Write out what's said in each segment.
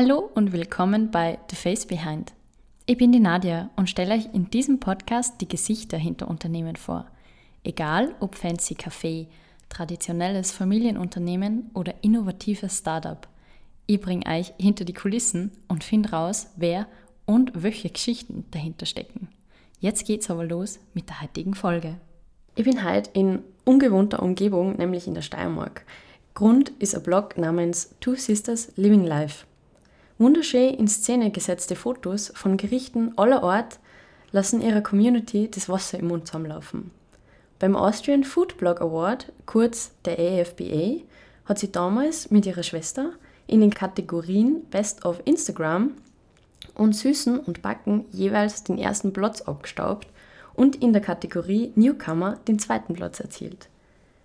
Hallo und willkommen bei The Face Behind. Ich bin die Nadia und stelle euch in diesem Podcast die Gesichter hinter Unternehmen vor. Egal ob fancy Café, traditionelles Familienunternehmen oder innovatives Startup. Ich bringe euch hinter die Kulissen und finde raus, wer und welche Geschichten dahinter stecken. Jetzt geht's aber los mit der heutigen Folge. Ich bin heute in ungewohnter Umgebung, nämlich in der Steiermark. Grund ist ein Blog namens Two Sisters Living Life. Wunderschön in Szene gesetzte Fotos von Gerichten aller Ort lassen ihrer Community das Wasser im Mund zusammenlaufen. Beim Austrian Food Blog Award, kurz der AFBA, hat sie damals mit ihrer Schwester in den Kategorien Best of Instagram und Süßen und Backen jeweils den ersten Platz abgestaubt und in der Kategorie Newcomer den zweiten Platz erzielt.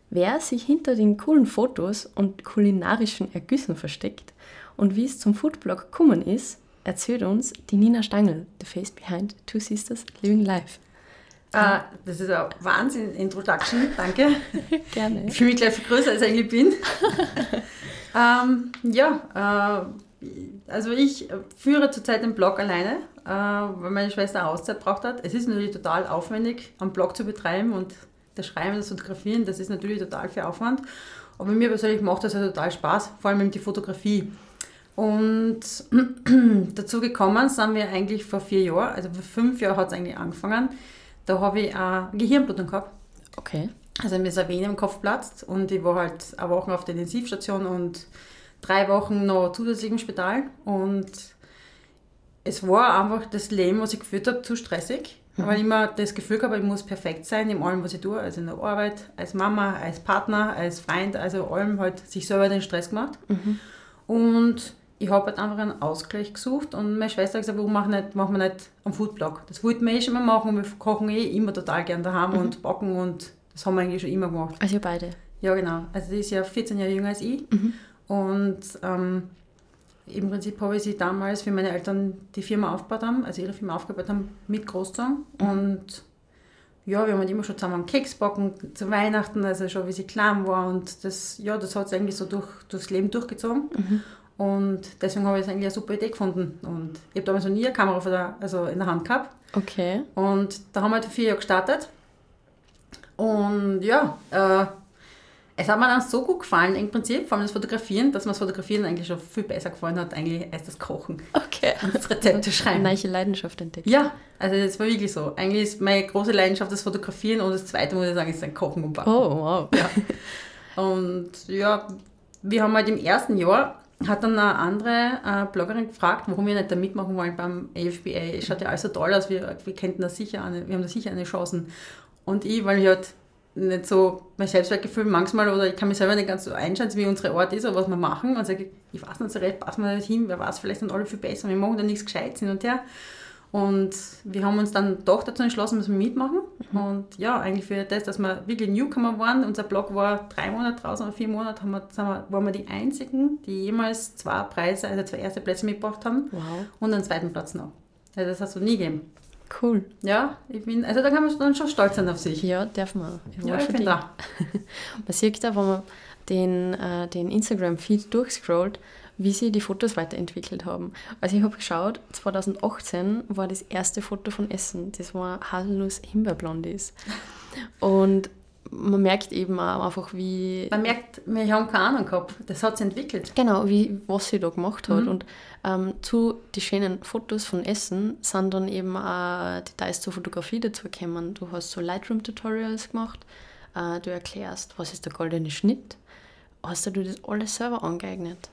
Wer sich hinter den coolen Fotos und kulinarischen Ergüssen versteckt und wie es zum Foodblog gekommen ist, erzählt uns die Nina Stangl, The Face Behind Two Sisters Living Life. Uh, das ist eine Wahnsinn-Introduction, danke. Gerne. Ich fühle mich gleich viel größer, als ich eigentlich bin. ähm, ja, äh, also ich führe zurzeit den Blog alleine, äh, weil meine Schwester eine Auszeit braucht hat. Es ist natürlich total aufwendig, einen Blog zu betreiben und das Schreiben, das Fotografieren, das ist natürlich total viel Aufwand. Aber mir persönlich macht das ja total Spaß, vor allem die Fotografie. Und dazu gekommen sind wir eigentlich vor vier Jahren, also vor fünf Jahren hat es eigentlich angefangen. Da habe ich eine Gehirnblutung gehabt. Okay. Also mir ist eine Vene im Kopf platzt und ich war halt eine Woche auf der Intensivstation und drei Wochen noch zusätzlich im Spital. Und es war einfach das Leben, was ich geführt habe, zu stressig. Mhm. Weil ich immer das Gefühl habe, ich muss perfekt sein in allem, was ich tue. Also in der Arbeit, als Mama, als Partner, als Freund, also allem halt sich selber den Stress gemacht. Mhm. Und ich habe halt einfach einen Ausgleich gesucht und meine Schwester hat gesagt, warum machen wir nicht, machen wir nicht einen Foodblog? Das wollten wir eh schon mal machen wir kochen eh immer total gern daheim mhm. und backen und das haben wir eigentlich schon immer gemacht. Also beide? Ja, genau. Also die ist ja 14 Jahre jünger als ich mhm. und ähm, im Prinzip habe ich sie damals, wie meine Eltern die Firma aufgebaut haben, also ihre Firma aufgebaut haben, mit großgezogen mhm. und ja, wir haben halt immer schon zusammen Keks backen zu Weihnachten, also schon wie sie klein war und das, ja, das hat sie eigentlich so durch, durchs Leben durchgezogen. Mhm. Und deswegen habe ich es eigentlich eine super Idee gefunden. Und ich habe damals noch nie eine Kamera der, also in der Hand gehabt. Okay. Und da haben wir halt vier Jahre gestartet. Und ja, äh, es hat mir dann so gut gefallen, im Prinzip, vor allem das Fotografieren, dass mir das Fotografieren eigentlich schon viel besser gefallen hat, eigentlich als das Kochen. Okay. Und das Rezept zu schreiben. Eine Leidenschaft entdeckt. Ja, also das war wirklich so. Eigentlich ist meine große Leidenschaft das Fotografieren und das zweite, muss ich sagen, ist dann Kochen und Backen. Oh, wow. Ja. Und ja, wir haben halt im ersten Jahr hat dann eine andere äh, Bloggerin gefragt, warum wir nicht da mitmachen wollen beim AFBA. Es schaut ja alles so toll aus, wir, wir könnten da sicher eine, wir haben da sicher eine Chance. Und ich, weil ich halt nicht so mein Selbstwertgefühl manchmal oder ich kann mich selber nicht ganz so einschätzen, wie unsere Ort ist oder was wir machen und sage, ich weiß nicht so recht, passen wir nicht hin, wer weiß, vielleicht sind alle viel besser, wir machen da nichts Gescheites hin und her. Und wir haben uns dann doch dazu entschlossen, dass wir mitmachen. Mhm. Und ja, eigentlich für das, dass wir wirklich Newcomer waren, unser Blog war drei Monate draußen oder vier Monate, haben wir, wir, waren wir die einzigen, die jemals zwei Preise, also zwei erste Plätze mitgebracht haben. Wow. Und einen zweiten Platz noch. Also das hast du nie gegeben. Cool. Ja, ich bin, also da kann man dann schon stolz sein auf sich. Ja, darf man. Ich ja, ich bin da. man sieht da, wenn man den, äh, den Instagram-Feed durchscrollt, wie sie die Fotos weiterentwickelt haben. Also ich habe geschaut, 2018 war das erste Foto von Essen. Das war Haselnuss Himbeerblondies. Und man merkt eben auch einfach, wie... Man merkt, wir haben keine Ahnung gehabt. Das hat sich entwickelt. Genau, wie, was sie da gemacht hat. Mhm. Und ähm, zu den schönen Fotos von Essen sind dann eben auch Details zur Fotografie dazu gekommen. Du hast so Lightroom-Tutorials gemacht. Äh, du erklärst, was ist der goldene Schnitt. Hast du das alles selber angeeignet?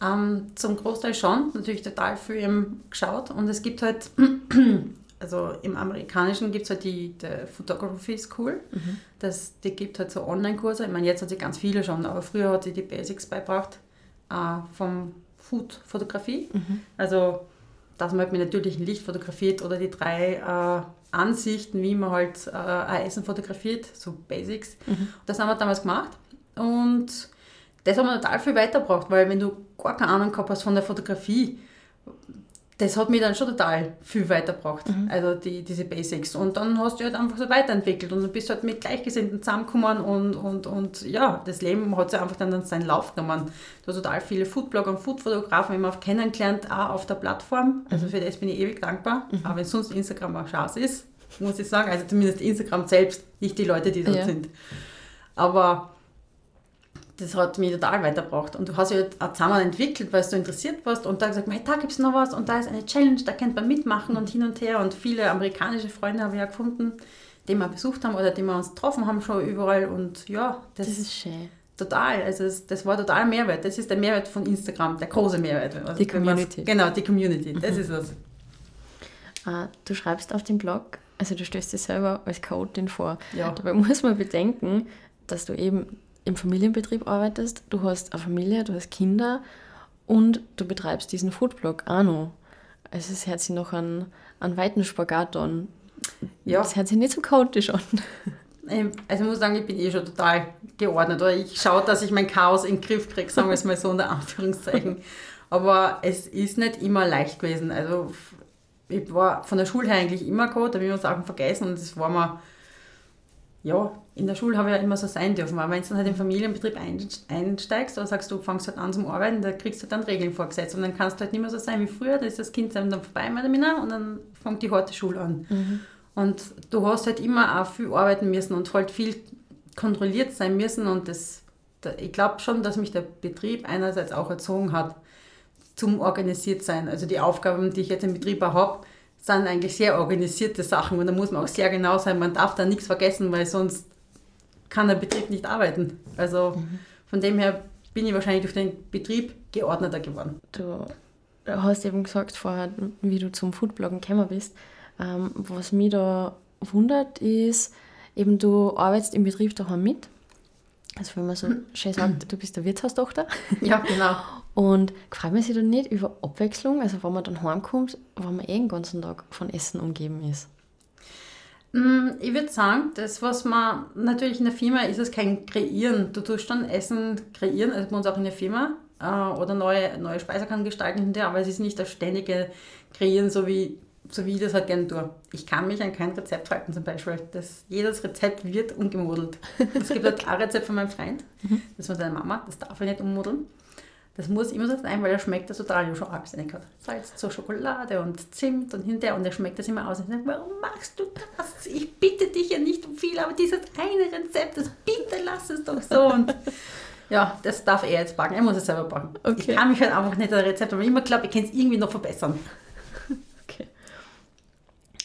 Ähm, zum Großteil schon, natürlich total eben geschaut und es gibt halt, also im Amerikanischen gibt es halt die, die Photography School, mhm. das, die gibt halt so Online-Kurse, ich meine jetzt hat sie ganz viele schon, aber früher hat sie die Basics beigebracht äh, vom Food-Fotografie, mhm. also dass man halt mit natürlichem Licht fotografiert oder die drei äh, Ansichten, wie man halt äh, ein Essen fotografiert, so Basics. Mhm. Das haben wir damals gemacht und das hat man total viel weitergebracht, weil wenn du gar keine Ahnung gehabt hast von der Fotografie, das hat mich dann schon total viel weitergebracht, mhm. also die, diese Basics. Und dann hast du halt einfach so weiterentwickelt und dann bist du halt mit Gleichgesinnten zusammengekommen und, und, und ja, das Leben hat sich einfach dann seinen Lauf genommen. Du hast total viele Foodblogger und Foodfotografen immer kennengelernt, auch auf der Plattform. Also mhm. für das bin ich ewig dankbar, mhm. auch wenn sonst Instagram auch Chance ist, muss ich sagen. Also zumindest Instagram selbst, nicht die Leute, die dort ja. sind. Aber das hat mich total weitergebracht. Und du hast ja auch zusammen entwickelt, weil du interessiert warst und da gesagt, hey, da gibt es noch was und da ist eine Challenge, da kennt man mitmachen und hin und her. Und viele amerikanische Freunde habe ich ja gefunden, die wir besucht haben oder die wir uns getroffen haben schon überall. Und ja, das, das ist schön. Total, also das, das war total Mehrwert. Das ist der Mehrwert von Instagram, der große Mehrwert. Also die Community. Genau, die Community, das mhm. ist was. Ah, du schreibst auf dem Blog, also du stößt dir selber als Chaotin vor. Ja. Dabei muss man bedenken, dass du eben im Familienbetrieb arbeitest, du hast eine Familie, du hast Kinder und du betreibst diesen Foodblog auch noch. Also es hört sich noch an, an weiten Spagat an. Ja. Das hört sich nicht so chaotisch an. Ähm, also ich muss sagen, ich bin eh schon total geordnet. Oder ich schaue, dass ich mein Chaos in den Griff kriege, sagen wir es mal so unter Anführungszeichen. Aber es ist nicht immer leicht gewesen. Also ich war von der Schule her eigentlich immer gehabt, da habe ich mir Sachen vergessen und das war mir ja, in der Schule habe ich ja immer so sein dürfen. Aber wenn du dann halt im Familienbetrieb einsteigst oder sagst, du fängst halt an zum Arbeiten, da kriegst du dann Regeln vorgesetzt. Und dann kannst du halt nicht mehr so sein wie früher. Da ist das Kind dann vorbei mit mir und dann fängt die harte Schule an. Mhm. Und du hast halt immer auch viel arbeiten müssen und halt viel kontrolliert sein müssen. Und das, ich glaube schon, dass mich der Betrieb einerseits auch erzogen hat zum organisiert sein. Also die Aufgaben, die ich jetzt im Betrieb auch habe, sind eigentlich sehr organisierte Sachen und da muss man auch sehr genau sein. Man darf da nichts vergessen, weil sonst kann der Betrieb nicht arbeiten. Also mhm. von dem her bin ich wahrscheinlich durch den Betrieb geordneter geworden. Du hast eben gesagt vorher, wie du zum Foodbloggen gekommen bist. Ähm, was mich da wundert ist, eben du arbeitest im Betrieb daheim mit. Also wenn man so schön sagt, du bist der Wirtshaustochter. Ja, genau. Und freut man sich dann nicht über Abwechslung, also wenn man dann heimkommt, wenn man eh den ganzen Tag von Essen umgeben ist? Mm, ich würde sagen, das, was man natürlich in der Firma ist, es kein Kreieren. Du tust dann Essen kreieren, also bei uns auch in der Firma, äh, oder neue, neue Speisekarte gestalten aber es ist nicht das ständige Kreieren, so wie, so wie ich das halt gerne tue. Ich kann mich an kein Rezept halten zum Beispiel. Das, jedes Rezept wird umgemodelt. Es gibt halt ein Rezept von meinem Freund, mhm. das von deiner Mama, das darf ich nicht ummodeln. Das muss immer so sein, weil er schmeckt das total. Schon gehabt. Salz zur Schokolade und Zimt und hinterher und er schmeckt das immer aus. Und ich sage, warum machst du das? Ich bitte dich ja nicht um viel, aber dieses eine Rezept, das bitte lass es doch so. Und ja, das darf er jetzt backen. Er muss es selber backen. Okay. Ich kann mich halt einfach nicht an Rezept, aber ich immer glaube, ich kann es irgendwie noch verbessern. Okay.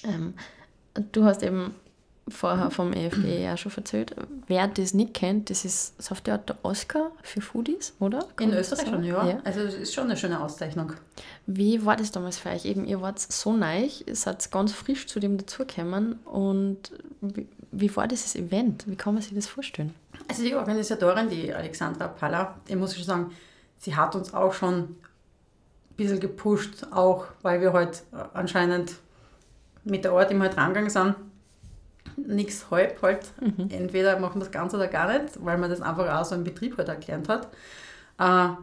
Ähm, du hast eben vorher vom EFB auch schon erzählt. Wer das nicht kennt, das ist auf der Art der Oscar für Foodies, oder? Kann In Österreich schon, ja. ja. Also es ist schon eine schöne Auszeichnung. Wie war das damals für euch? Eben, ihr wart so neu, ihr seid ganz frisch zu dem dazugekommen und wie, wie war dieses Event? Wie kann man sich das vorstellen? Also die Organisatorin, die Alexandra Palla, ich muss schon sagen, sie hat uns auch schon ein bisschen gepusht, auch weil wir halt anscheinend mit der Art immer halt rangegangen sind nichts halb halt. Mhm. Entweder machen wir es ganz oder gar nicht, weil man das einfach auch so im Betrieb halt erklärt hat. Äh,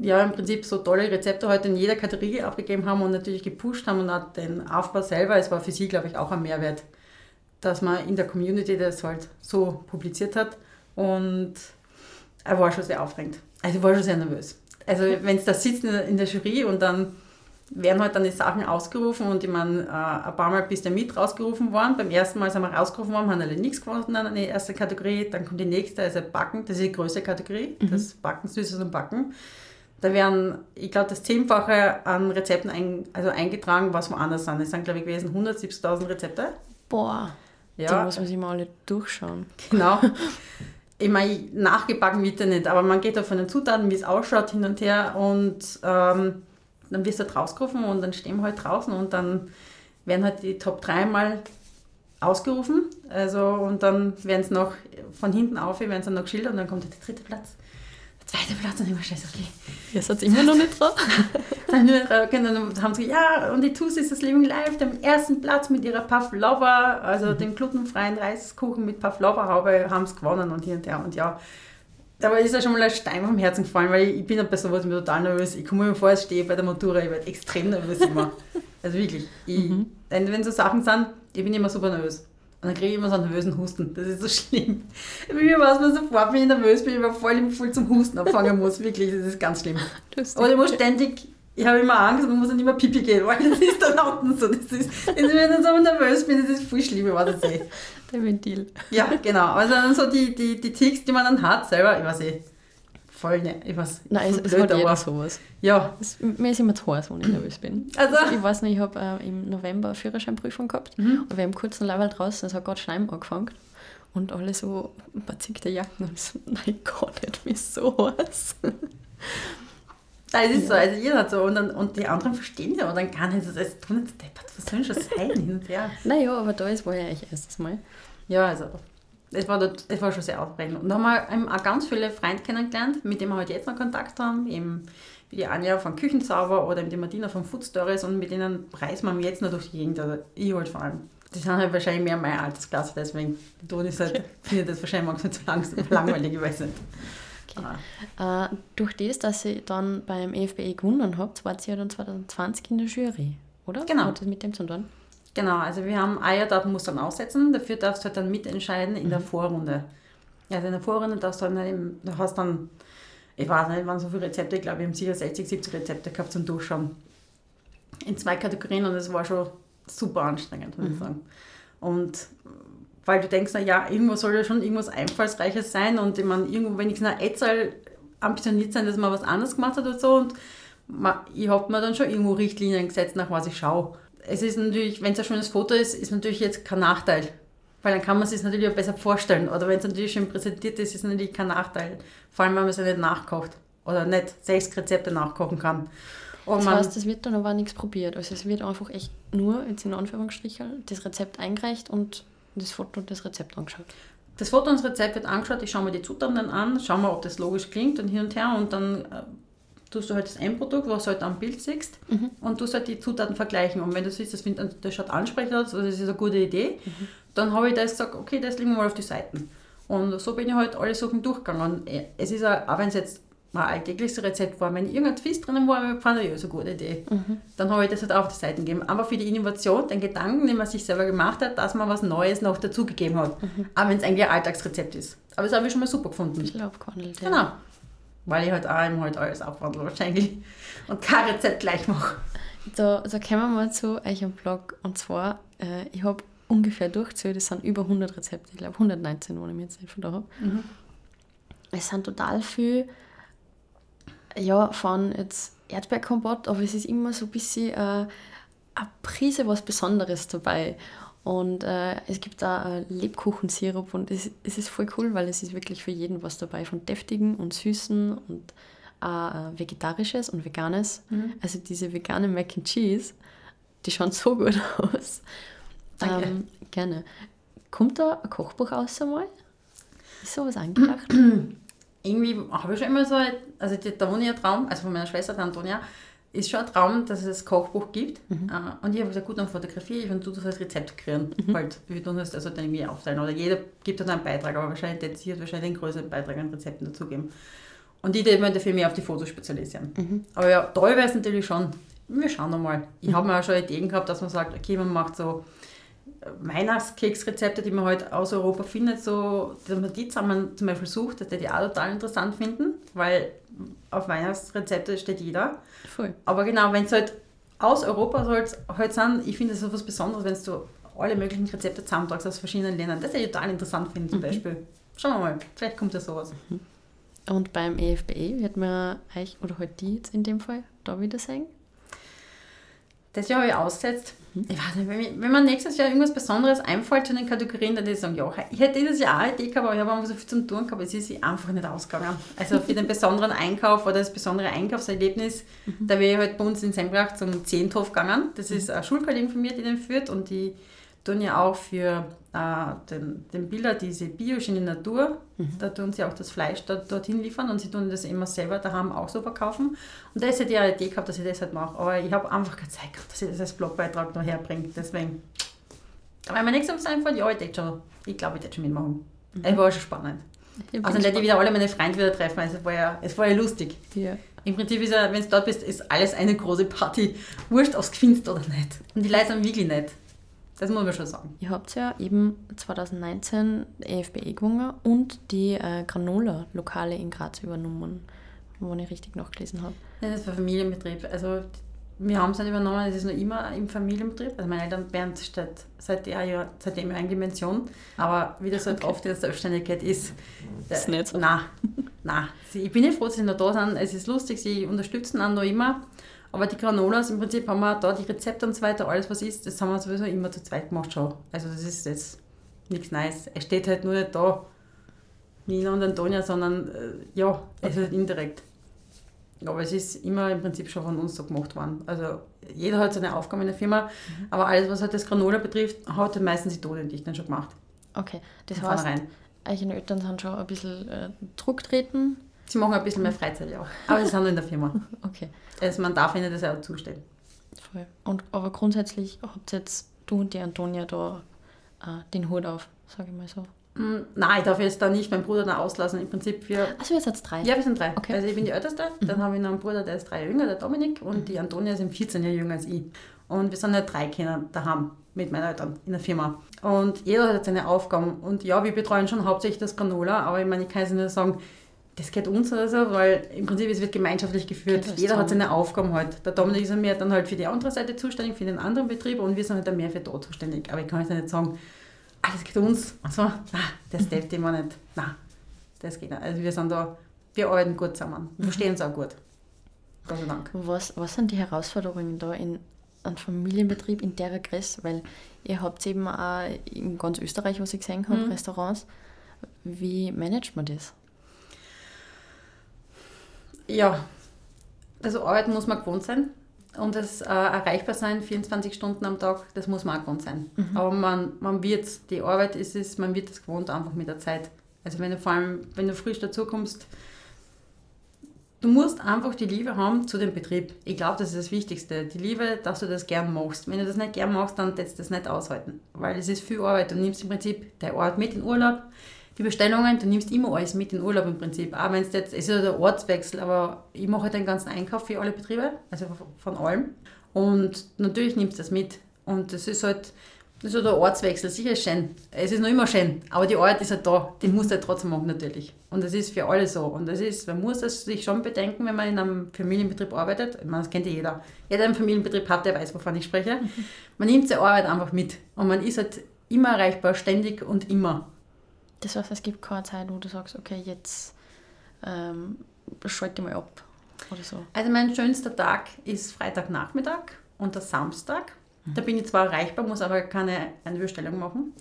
ja, im Prinzip so tolle Rezepte heute in jeder Kategorie abgegeben haben und natürlich gepusht haben und auch den Aufbau selber. Es war für sie, glaube ich, auch ein Mehrwert, dass man in der Community das halt so publiziert hat. Und er war schon sehr aufregend. Also ich war schon sehr nervös. Also wenn es da sitzt in der Jury und dann werden halt dann die Sachen ausgerufen und ich meine, äh, ein paar Mal bist du mit rausgerufen worden. Beim ersten Mal sind wir rausgerufen worden, haben alle nichts gewonnen in der ersten Kategorie. Dann kommt die nächste, also Backen, das ist die größte Kategorie, mhm. das Backen, Süßes und Backen. Da werden, ich glaube, das Zehnfache an Rezepten ein, also eingetragen, was woanders sind. Es sind, glaube ich, gewesen 170.000 Rezepte. Boah, ja. die muss man sich mal alle durchschauen. Genau. ich meine, nachgebacken wird ja nicht, aber man geht da von den Zutaten, wie es ausschaut, hin und her und ähm, dann wirst du halt rausgerufen und dann stehen wir halt draußen und dann werden halt die Top 3 mal ausgerufen. Also, und dann werden es noch von hinten auf, werden es dann noch geschildert und dann kommt halt der dritte Platz. Der zweite Platz und immer scheiße, okay. Jetzt hat immer noch nicht drauf. dann, dann haben sie gesagt, ja, und die Tussi ist das Living Life, dem ersten Platz mit ihrer Pavlova, also mhm. dem glutenfreien Reiskuchen mit Pavlova-Haube, haben es gewonnen und hier und her. Und ja, da ist ja schon mal ein Stein vom Herzen gefallen, weil ich bin bei sowas immer total nervös. Ich komme mir vor, ich stehe bei der Matura, ich werde extrem nervös immer. Also wirklich. Ich, mhm. Wenn so Sachen sind, ich bin immer super nervös. Und dann kriege ich immer so einen nervösen Husten. Das ist so schlimm. Mir weiß man sofort, wenn ich nervös bin, ich immer voll, voll zum Husten anfangen muss. Wirklich, das ist ganz schlimm. Lustig. Aber ich muss ständig, ich habe immer Angst, man muss dann immer Pipi gehen, weil das ist dann unten so. Das ist, wenn ich dann so nervös bin, das ist voll schlimm, was ich sehe. Der Ventil. Ja, genau. Also dann so die, die, die Ticks, die man dann hat, selber, ich weiß eh voll ne, ich weiß. Nein, es, blöd, es hat sowas. Ja. Es, mir ist immer zu heiß, wenn ich nervös bin. Also, also ich weiß nicht, ich habe äh, im November eine Führerscheinprüfung gehabt mhm. und wir haben kurz einen Level draußen, es hat gerade Schneim angefangen und alle so verzickte Jacken und so, mein Gott, nicht mir so heiß. Das ist ja. so, also jeder hat so und, dann, und die anderen verstehen ja dann gar nicht, das ist tun jetzt deppert, was soll schon sein hin und her. Naja, aber da ist war ja eigentlich erstes Mal. Ja, also das war, dort, das war schon sehr aufregend. Und da haben wir auch ganz viele Freunde kennengelernt, mit denen wir halt jetzt noch Kontakt haben. Eben wie die Anja von Küchenzauber oder die Martina von Food Stories und mit denen reisen wir jetzt noch durch die Gegend, also ich halt vor allem. Die sind halt wahrscheinlich mehr meine Altersklasse, deswegen Toni ist halt, findet das wahrscheinlich manchmal zu lang, langweilig, ich weiß nicht. Okay. Äh, durch das, dass ihr dann beim EFBE gewonnen habt, wart ihr ja dann 2020 in der Jury, oder? Genau. Hat das mit dem zu tun? Genau, also wir haben Eierdaten muss dann aussetzen, dafür darfst du halt dann mitentscheiden in mhm. der Vorrunde. Also in der Vorrunde darfst du dann, du hast dann, ich weiß nicht, wann so viele Rezepte, ich glaube, wir haben sicher 60, 70 Rezepte gehabt zum Durchschauen. In zwei Kategorien und es war schon super anstrengend, würde mhm. ich sagen. Und weil du denkst, na ja, irgendwo soll ja schon irgendwas Einfallsreiches sein und ich meine, irgendwo wenigstens eine Etzahl ambitioniert sein, dass man was anderes gemacht hat oder so und ich habe mir dann schon irgendwo Richtlinien gesetzt, nach was ich schaue es ist natürlich, wenn es ein schönes Foto ist, ist natürlich jetzt kein Nachteil. Weil dann kann man es sich natürlich auch besser vorstellen. Oder wenn es natürlich schön präsentiert ist, ist es natürlich kein Nachteil. Vor allem, wenn man es ja nicht nachkocht. Oder nicht sechs Rezepte nachkochen kann. Und das heißt, es wird dann aber nichts probiert. Also es wird einfach echt nur, jetzt in Anführungsstrichen, das Rezept eingereicht und das Foto und das Rezept angeschaut. Das Foto und das Rezept wird angeschaut, ich schaue mir die Zutaten dann an, schaue mal, ob das logisch klingt und hin und her und dann äh, tust du halt das Endprodukt, was du halt am Bild siehst, mhm. und tust halt die Zutaten vergleichen. Und wenn du siehst, das, find, das schaut ansprechend aus, also das ist eine gute Idee, mhm. dann habe ich da gesagt, okay, das legen wir mal auf die Seiten. Und so bin ich halt alle Sachen durchgegangen. Und es ist auch, auch wenn es jetzt ein alltägliches Rezept war, wenn irgendein Twist drinnen war, fand ich ja so eine gute Idee. Mhm. Dann habe ich das halt auf die Seiten gegeben. Aber für die Innovation, den Gedanken, den man sich selber gemacht hat, dass man was Neues noch dazugegeben hat. Mhm. Auch wenn es eigentlich ein Alltagsrezept ist. Aber das habe ich schon mal super gefunden. Ich glaube, gehandelt, ja. Genau. Weil ich halt auch immer halt alles abwandle wahrscheinlich und kein Rezept gleich mache. Da, da kommen wir mal zu euch am Blog. Und zwar, äh, ich habe ungefähr durchgezählt, es sind über 100 Rezepte. Ich glaube 119, wenn ich mir jetzt nicht von da habe. Mhm. Es sind total viel, ja, von jetzt Erdbeerkompott, aber es ist immer so ein bisschen äh, eine Prise was Besonderes dabei. Und äh, es gibt da äh, Lebkuchensirup und es, es ist voll cool, weil es ist wirklich für jeden was dabei, von deftigen und süßen und äh, vegetarisches und veganes. Mhm. Also diese vegane Mac and Cheese, die schauen so gut aus. Danke. Ähm, gerne. Kommt da ein Kochbuch raus einmal? Ist sowas angedacht? Irgendwie habe ich schon immer so, also der Antonia Traum, also von meiner Schwester, der Antonia, ist schon ein Traum, dass es ein Kochbuch gibt. Mhm. Äh, und ich habe gesagt, gut, dann fotografiere ich und du das als Rezept kreieren. Mhm. Halt, wir tun das also dann irgendwie aufteilen. Oder jeder gibt dann einen Beitrag, aber wahrscheinlich wird wahrscheinlich einen größeren Beitrag an Rezepten dazugeben. Und ich würde dafür mehr auf die Fotos spezialisieren. Mhm. Aber ja, toll wäre es natürlich schon. Wir schauen nochmal. Ich habe mir auch schon Ideen gehabt, dass man sagt, okay, man macht so Weihnachtskeksrezepte, die man halt aus Europa findet, so, dass man die zusammen zum Beispiel sucht, dass die die auch total interessant finden, weil auf Weihnachtsrezepte steht jeder. Voll. Aber genau, wenn es halt aus Europa halt, halt sind, ich finde es so was Besonderes, wenn du alle möglichen Rezepte zusammentragst aus verschiedenen Ländern. Das ist ja total interessant finde zum mhm. Beispiel. Schauen wir mal, vielleicht kommt ja sowas. Mhm. Und beim EFBE wird man euch, oder halt die jetzt in dem Fall, da wieder sehen? Das Jahr habe ich ausgesetzt. Mhm. Ich weiß nicht, wenn, wenn mir nächstes Jahr irgendwas Besonderes einfällt zu den Kategorien, dann würde ich sagen, ja, ich hätte dieses Jahr eine Idee gehabt, aber ich habe einfach so viel zum Tun gehabt, es ist einfach nicht ausgegangen. Also für den besonderen Einkauf oder das besondere Einkaufserlebnis, da wäre ich halt bei uns in Sembrach zum Zehnthof gegangen. Das ist eine Schulkollegin von mir, die den führt und die tun ja auch für den, den Bilder diese Bioschiene Natur, mhm. da tun sie auch das Fleisch dort, dorthin liefern und sie tun das immer selber daheim auch so verkaufen. Und da ist ja die Idee gehabt, dass ich das halt mache. Aber ich habe einfach keine Zeit gehabt, dass ich das als Blogbeitrag noch herbringe. Deswegen. Aber wenn mir nichts einfällt, ja, ich denke schon, ich glaube, ich werde schon mitmachen. Mhm. Es war schon spannend. Ich Also nicht wieder alle meine Freunde wieder treffen, also es war ja, es war ja lustig. Ja. Im Prinzip ist ja, wenn du dort bist, ist alles eine große Party. Wurscht, ob es oder nicht. Und die Leute sind wirklich nett. Das muss man schon sagen. Ihr habt ja eben 2019 EFBE gewonnen und die äh, Granola-Lokale in Graz übernommen, wo ich richtig nachgelesen habe. Nein, das war Familienbetrieb. Also wir haben es nicht übernommen, es ist noch immer im Familienbetrieb. Also meine Eltern werden seit, seit der Jahr, seitdem eigentlich in Pension. Aber wie das halt Okay. oft in der Selbstständigkeit ist. Ist nicht so. Nein, nein. Ich bin nicht froh, dass sie noch da sind. Es ist lustig, sie unterstützen auch noch immer. Aber die Granolas, im Prinzip haben wir da die Rezepte und so weiter, alles was ist, das haben wir sowieso immer zu zweit gemacht schon. Also das ist jetzt nichts Neues. Es steht halt nur nicht da, Nina und Antonia, sondern äh, ja, es ist halt indirekt. Aber es ist immer im Prinzip schon von uns so gemacht worden. Also jeder hat seine Aufgabe in der Firma, aber alles, was halt das Granola betrifft, hat halt meistens die Tode und ich dann schon gemacht. Okay, das heißt, eure Eltern sind schon ein bisschen äh, Druck treten. Sie machen ein bisschen mehr Freizeit, ja. Aber sie sind nur in der Firma. Okay, Also man darf ihnen das auch zustellen. voll. Und, aber grundsätzlich habt jetzt du und die Antonia da äh, den Hut auf, sage ich mal so. Mm, Nein, ich darf jetzt da nicht meinen Bruder da auslassen. Im Prinzip, wir, Also ihr seid drei? ja, wir sind drei. Okay. Also ich bin die Älteste, dann habe ich noch einen Bruder, der ist drei Jahre jünger, der Dominik, und die Antonia ist im 14 Jahre jünger als ich. Und wir sind ja drei Kinder daheim mit meinen Eltern in der Firma. Und jeder hat seine Aufgaben. Und ja, wir betreuen schon hauptsächlich das Granola, aber ich meine, ich kann jetzt nicht sagen, das geht uns oder so, weil im Prinzip es wird gemeinschaftlich geführt. Jeder hat seine Aufgaben halt. Der Dominik ist mehr dann halt für die andere Seite zuständig, für den anderen Betrieb und wir sind halt dann mehr für da zuständig. Aber ich kann jetzt nicht sagen, ah, das geht uns. Und so, na, das darf immer nicht. Na, das geht nicht. Also wir sind da, wir arbeiten gut zusammen. Wir verstehen uns auch gut. Gott sei Dank. Was, was sind die Herausforderungen da in einem Familienbetrieb in der Größe? Weil ihr habt eben auch in ganz Österreich, was ich gesehen habe, Mhm. Restaurants. Wie managt man das? Ja, also arbeiten muss man gewohnt sein. Und das äh, erreichbar sein, 24 Stunden am Tag, das muss man auch gewohnt sein. Aber man, man wird, die Arbeit ist es, man wird es gewohnt einfach mit der Zeit. Also wenn du vor allem, wenn du frisch dazukommst, du musst einfach die Liebe haben zu dem Betrieb. Ich glaube, das ist das Wichtigste. Die Liebe, dass du das gern machst. Wenn du das nicht gern machst, dann kannst du das nicht aushalten. Weil es ist viel Arbeit. Du nimmst im Prinzip deine Arbeit mit in Urlaub. Die Bestellungen, du nimmst immer alles mit in Urlaub im Prinzip. Auch wenn es jetzt, es ist ja der Ortswechsel, aber ich mache halt den ganzen Einkauf für alle Betriebe, also von allem. Und natürlich nimmst du das mit. Und das ist halt, das ist ja der Ortswechsel, sicher ist schön. Es ist noch immer schön, aber die Arbeit ist halt da, die musst du halt trotzdem machen natürlich. Und das ist für alle so. Und das ist, man muss das sich schon bedenken, wenn man in einem Familienbetrieb arbeitet. Ich meine, das kennt ja jeder. Jeder, der einen Familienbetrieb hat, der weiß, wovon ich spreche. Man nimmt seine Arbeit einfach mit. Und man ist halt immer erreichbar, ständig und immer. Das heißt, es gibt keine Zeit, wo du sagst, okay, jetzt ähm, schalte ich mal ab oder so. Also mein schönster Tag ist Freitagnachmittag und der Samstag. Da bin ich zwar erreichbar, muss aber keine Einbestellung machen,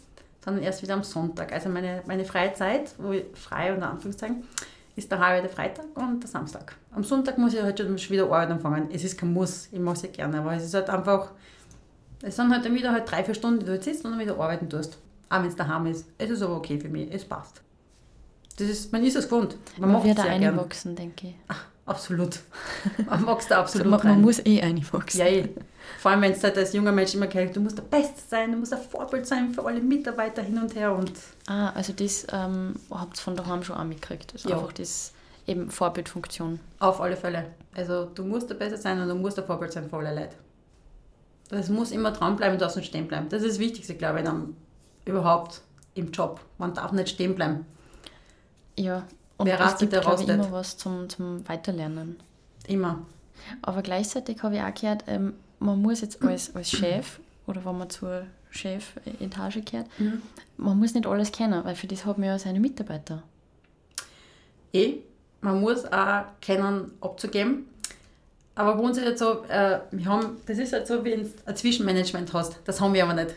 sondern erst wieder am Sonntag. Also meine, meine freie Zeit, wo ich frei unter Anführungszeichen, ist der halbe der Freitag und der Samstag. Am Sonntag muss ich halt schon wieder Arbeit anfangen. Es ist kein Muss, ich mache es ja gerne, aber es ist halt einfach, es sind halt dann wieder halt drei, vier Stunden, die du halt sitzt und dann wieder arbeiten tust. Auch wenn es daheim ist. Es ist aber okay für mich, es passt. Das ist, man ist es gewohnt. Man, Man wird da gern. einwachsen, denke ich. Absolut. Man wächst da absolut man, man rein. muss eh einwachsen. Ja, eh. Vor allem, wenn es halt als junger Mensch immer gehört, du musst der Beste sein, du musst ein Vorbild sein für alle Mitarbeiter hin und her. Und Ah, also das ähm, habt ihr von daheim schon auch mitgekriegt. Also Ja. einfach das eben Vorbildfunktion. auf alle Fälle. Also du musst der Beste sein und du musst der Vorbild sein für alle Leute. Das muss immer dranbleiben, du darfst nicht stehen bleiben. Das ist das Wichtigste, glaube ich, dann überhaupt im Job. Man darf nicht stehen bleiben. Ja, und Wer es rastet, gibt, der immer was zum, zum Weiterlernen. Immer. Aber gleichzeitig habe ich auch gehört, ähm, man muss jetzt als, als Chef oder wenn man zur Chefetage gehört, man muss nicht alles kennen, weil für das hat man ja seine Mitarbeiter. Eh, man muss auch kennen, abzugeben. Aber bei uns ist jetzt so, äh, wir haben, das ist halt so, wie ein Zwischenmanagement hast. Das haben wir aber nicht.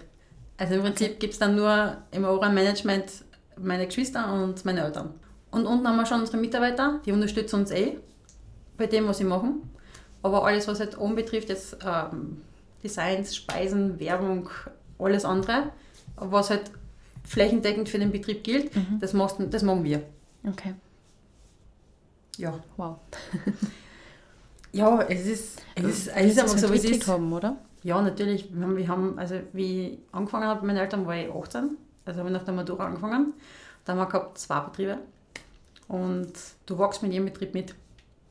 Also im Prinzip gibt es dann nur im oberen Management meine Geschwister und meine Eltern. Und unten haben wir schon unsere Mitarbeiter, die unterstützen uns eh bei dem, was sie machen. Aber alles, was halt oben betrifft, jetzt ähm, Designs, Speisen, Werbung, alles andere, was halt flächendeckend für den Betrieb gilt, das, machst, das machen wir. Okay, Ja. wow. Ja, es ist, es ist, es ist einfach so, wie es ist. haben, oder? Ja, natürlich. Wir haben, wir haben, also wie ich angefangen habe mit meinen Eltern, war ich 18. Also habe ich nach der Matura angefangen. Da haben wir gehabt zwei Betriebe. Und du wachst mit jedem Betrieb mit.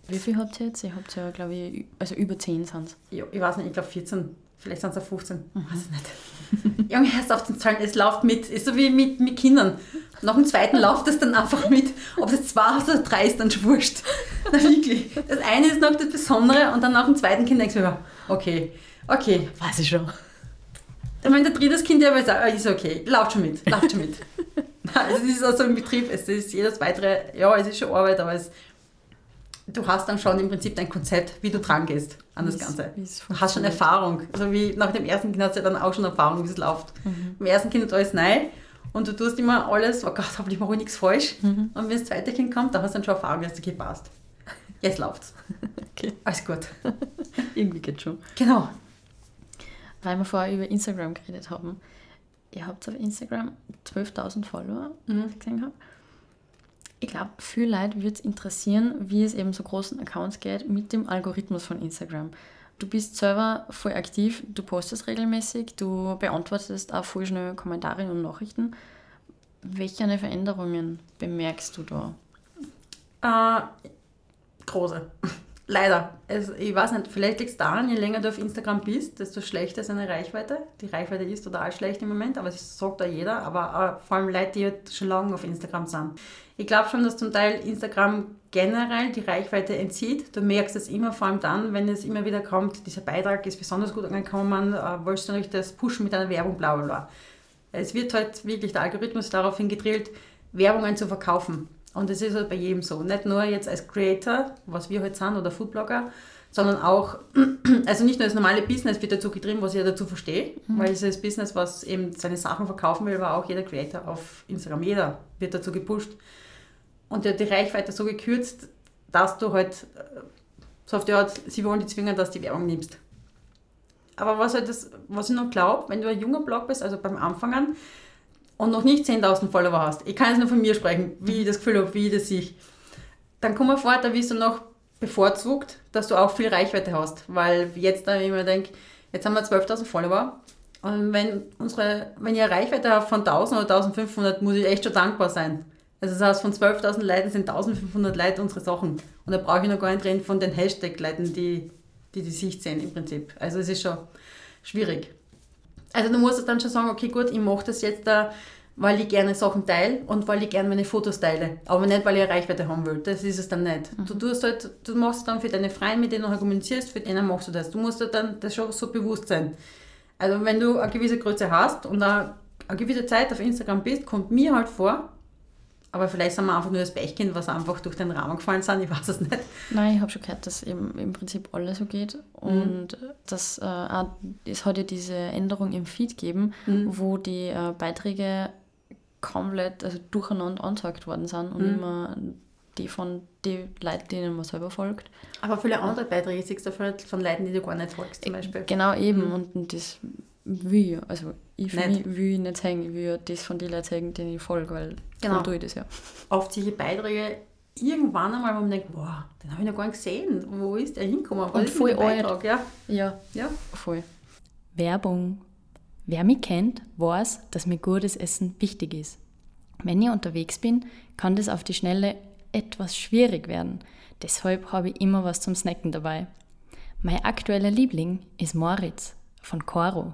Wie viel habt ihr jetzt? Ihr habt ja, glaube ich, also über 10 sind es. Ja, ich weiß nicht, ich glaube 14, vielleicht sind es auch 15. Mhm. Weiß ich nicht. Junge, hörst auf den Zahlen, es läuft mit. Ist so wie mit, mit Kindern. Nach dem zweiten läuft es dann einfach mit. Ob es zwei oder drei ist, dann schon wurscht. Na, wirklich. Das eine ist noch das Besondere und dann nach dem zweiten Kind denkst du mir, okay, okay. Weiß ich schon. Wenn der drittes Kind ja sagt, ah, ist okay, lauft schon mit, lauft schon mit. es ist also im Betrieb, es ist jedes weitere, ja, es ist schon Arbeit, aber es, du hast dann schon im Prinzip dein Konzept, wie du dran gehst an das Ganze. Du hast schon Erfahrung. Also wie nach dem ersten Kind hast du ja dann auch schon Erfahrung, wie es läuft. Mhm. Im ersten Kind ist alles neu und du tust immer alles, oh Gott, hoffentlich mache ich nichts falsch. Mhm. Und wenn das zweite Kind kommt, dann hast du dann schon Erfahrung, dass es okay passt. Jetzt läuft's. Okay. Alles gut. Irgendwie geht schon. Genau. Weil wir vorher über Instagram geredet haben. Ihr habt auf Instagram 12.000 Follower, mhm. ich gesehen habe. Ich glaube, viele Leute würde es interessieren, wie es eben so großen Accounts geht mit dem Algorithmus von Instagram. Du bist selber voll aktiv, du postest regelmäßig, du beantwortest auch voll schnell Kommentare und Nachrichten. Welche Veränderungen bemerkst du da? Äh, große. Leider. Also ich weiß nicht, vielleicht liegt es daran, je länger du auf Instagram bist, desto schlechter ist eine Reichweite. Die Reichweite ist total schlecht im Moment, aber das sagt da jeder. Aber vor allem Leute, die halt schon lange auf Instagram sind. Ich glaube schon, dass zum Teil Instagram generell die Reichweite entzieht. Du merkst es immer, vor allem dann, wenn es immer wieder kommt, dieser Beitrag ist besonders gut angekommen, äh, wolltest du nicht das pushen mit einer Werbung, bla bla bla. Es wird halt wirklich der Algorithmus daraufhin gedrillt, Werbungen zu verkaufen. Und das ist halt bei jedem so. Nicht nur jetzt als Creator, was wir halt sind, oder Foodblogger, sondern auch, also nicht nur das normale Business wird dazu getrieben, was ich dazu verstehe, mhm. weil es ist das Business, was eben seine Sachen verkaufen will, aber auch jeder Creator auf Instagram, jeder wird dazu gepusht. Und der hat die Reichweite so gekürzt, dass du halt, so auf die Art, sie wollen dich zwingen, dass du die Werbung nimmst. Aber was, halt das, was ich noch glaube, wenn du ein junger Blog bist, also beim Anfang an, und noch nicht 10.000 Follower hast, ich kann jetzt nur von mir sprechen, wie ich das Gefühl habe, wie ich das sehe, dann komm mal vor, da wirst du noch bevorzugt, dass du auch viel Reichweite hast. Weil jetzt da immer denke, jetzt haben wir 12.000 Follower und wenn, unsere, wenn eine Reichweite habe von 1.000 oder 1.500, muss ich echt schon dankbar sein. Also das heißt, von 12.000 Leuten sind 1.500 Leute unsere Sachen. Und da brauche ich noch gar nicht reden von den Hashtag-Leuten, die, die die Sicht sehen im Prinzip. Also es ist schon schwierig. Also du musst dann schon sagen, okay gut, ich mache das jetzt da, weil ich gerne Sachen teile und weil ich gerne meine Fotos teile. Aber nicht, weil ich eine Reichweite haben will. Das ist es dann nicht. Mhm. Du tust halt, du machst dann für deine Freunde, mit denen du kommunizierst, für denen machst du das. Du musst halt dann das schon so bewusst sein. Also wenn du eine gewisse Größe hast und eine, eine gewisse Zeit auf Instagram bist, kommt mir halt vor, aber vielleicht sind wir einfach nur das Beichkind, was einfach durch den Rahmen gefallen sind, ich weiß es nicht. Nein, ich habe schon gehört, dass eben im Prinzip alles so geht. Und mhm. das, äh, es hat ja diese Änderung im Feed gegeben, mhm. wo die äh, Beiträge komplett also durcheinander angezeigt worden sind und mhm. immer die von den Leuten, denen man selber folgt. Aber viele andere Beiträge siehst du von Leuten, die du gar nicht folgst, zum Beispiel. Genau, eben. Mhm. Und das will ich, also ich für mich will ich nicht sagen, ich will das von den Leuten sagen, denen ich folge, weil genau. dann tue ich das ja. Oft solche Beiträge irgendwann einmal, wo man denkt, wow, den habe ich noch gar nicht gesehen, wo ist der hingekommen? Was Und voll alt. Ja. ja, ja, voll. Werbung. Wer mich kennt, weiß, dass mir gutes Essen wichtig ist. Wenn ich unterwegs bin, kann das auf die Schnelle etwas schwierig werden. Deshalb habe ich immer was zum Snacken dabei. Mein aktueller Liebling ist Moritz von Coro.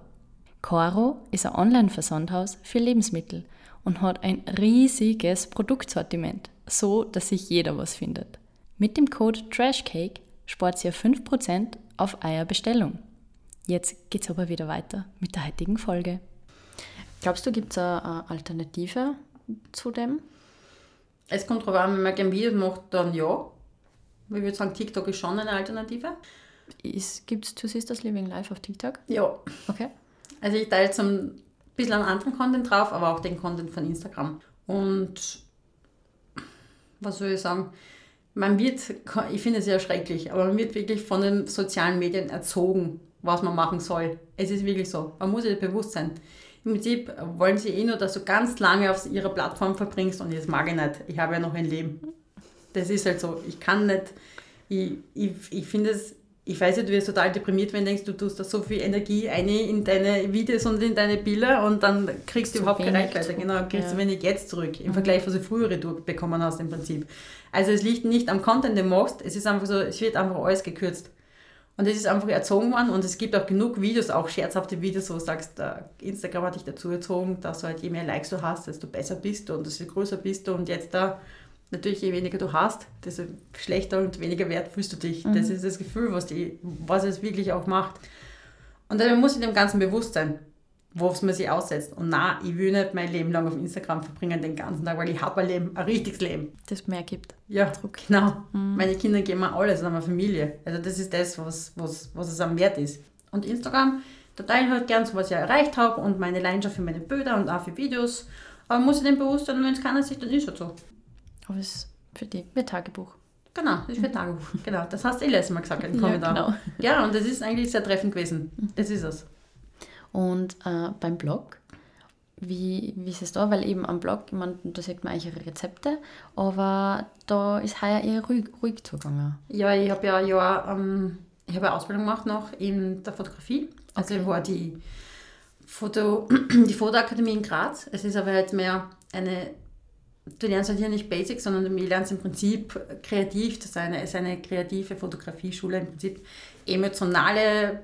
Coro ist ein Online-Versandhaus für Lebensmittel und hat ein riesiges Produktsortiment, so dass sich jeder was findet. Mit dem Code TRASHCAKE spart ihr 5% auf eurer Bestellung. Jetzt geht's aber wieder weiter mit der heutigen Folge. Glaubst du, gibt es eine Alternative zu dem? Es kommt darauf an, wenn man gerne Videos macht, dann ja. Ich würde sagen, TikTok ist schon eine Alternative. Gibt es Two Sisters Living Life auf TikTok? Ja. Okay. Also ich teile zum ein bisschen an anderen Content drauf, aber auch den Content von Instagram. Und was soll ich sagen? Man wird, ich finde es ja schrecklich, aber man wird wirklich von den sozialen Medien erzogen, was man machen soll. Es ist wirklich so. Man muss sich bewusst sein. Im Prinzip wollen sie eh nur, dass du ganz lange auf ihrer Plattform verbringst und das mag ich nicht. Ich habe ja noch ein Leben. Das ist halt so. Ich kann nicht, ich, ich, ich finde es ich weiß nicht, du wirst total deprimiert, wenn du denkst, du tust da so viel Energie ein in deine Videos und in deine Bilder und dann kriegst du überhaupt keine Reichweite. zurück, Genau, kriegst ja. du wenig jetzt zurück im Vergleich, was du frühere du bekommen hast im Prinzip. Also es liegt nicht am Content, den du machst, es ist einfach so, es wird einfach alles gekürzt. Und es ist einfach erzogen worden und es gibt auch genug Videos, auch scherzhafte Videos, wo du sagst, äh, Instagram hat dich dazu erzogen, dass du halt je mehr Likes du hast, desto besser bist du und desto größer bist du und jetzt da natürlich je weniger du hast, desto schlechter und weniger wert fühlst du dich. Das ist das Gefühl, was, die, was es wirklich auch macht. Und dann muss ich dem Ganzen bewusst sein, worauf man sich aussetzt. Und na, ich will nicht mein Leben lang auf Instagram verbringen, den ganzen Tag, weil ich habe ein Leben, ein richtiges Leben. Das mehr gibt. Ja, genau. Meine Kinder geben mir alles an meine Familie. Also das ist das, was, was, was es am Wert ist. Und Instagram, da teile ich halt gern so, was ich erreicht habe und meine Leidenschaft für meine Bilder und auch für Videos. Aber muss ich dem bewusst sein, wenn es keiner sieht, dann ist es so. Aber es ist für die, ein Tagebuch. Genau, das ist für Tagebuch. Genau, das hast du eh letztes Mal gesagt im Kommentar. genau. Ja, und das ist eigentlich sehr treffend gewesen. Das ist es. Und äh, beim Blog, wie, wie ist es da? Weil eben am Blog, meine, da sieht man eigentlich ihre Rezepte, aber da ist heuer eher ruhig, ruhig zugegangen. Ja, ich habe ja Jahr, ähm, ich habe eine Ausbildung gemacht noch in der Fotografie. Also ich war die, Foto, die Fotoakademie in Graz. Es ist aber jetzt mehr eine, du lernst halt hier nicht Basics, sondern du lernst im Prinzip kreativ zu sein. Es ist eine kreative Fotografieschule, im Prinzip emotionale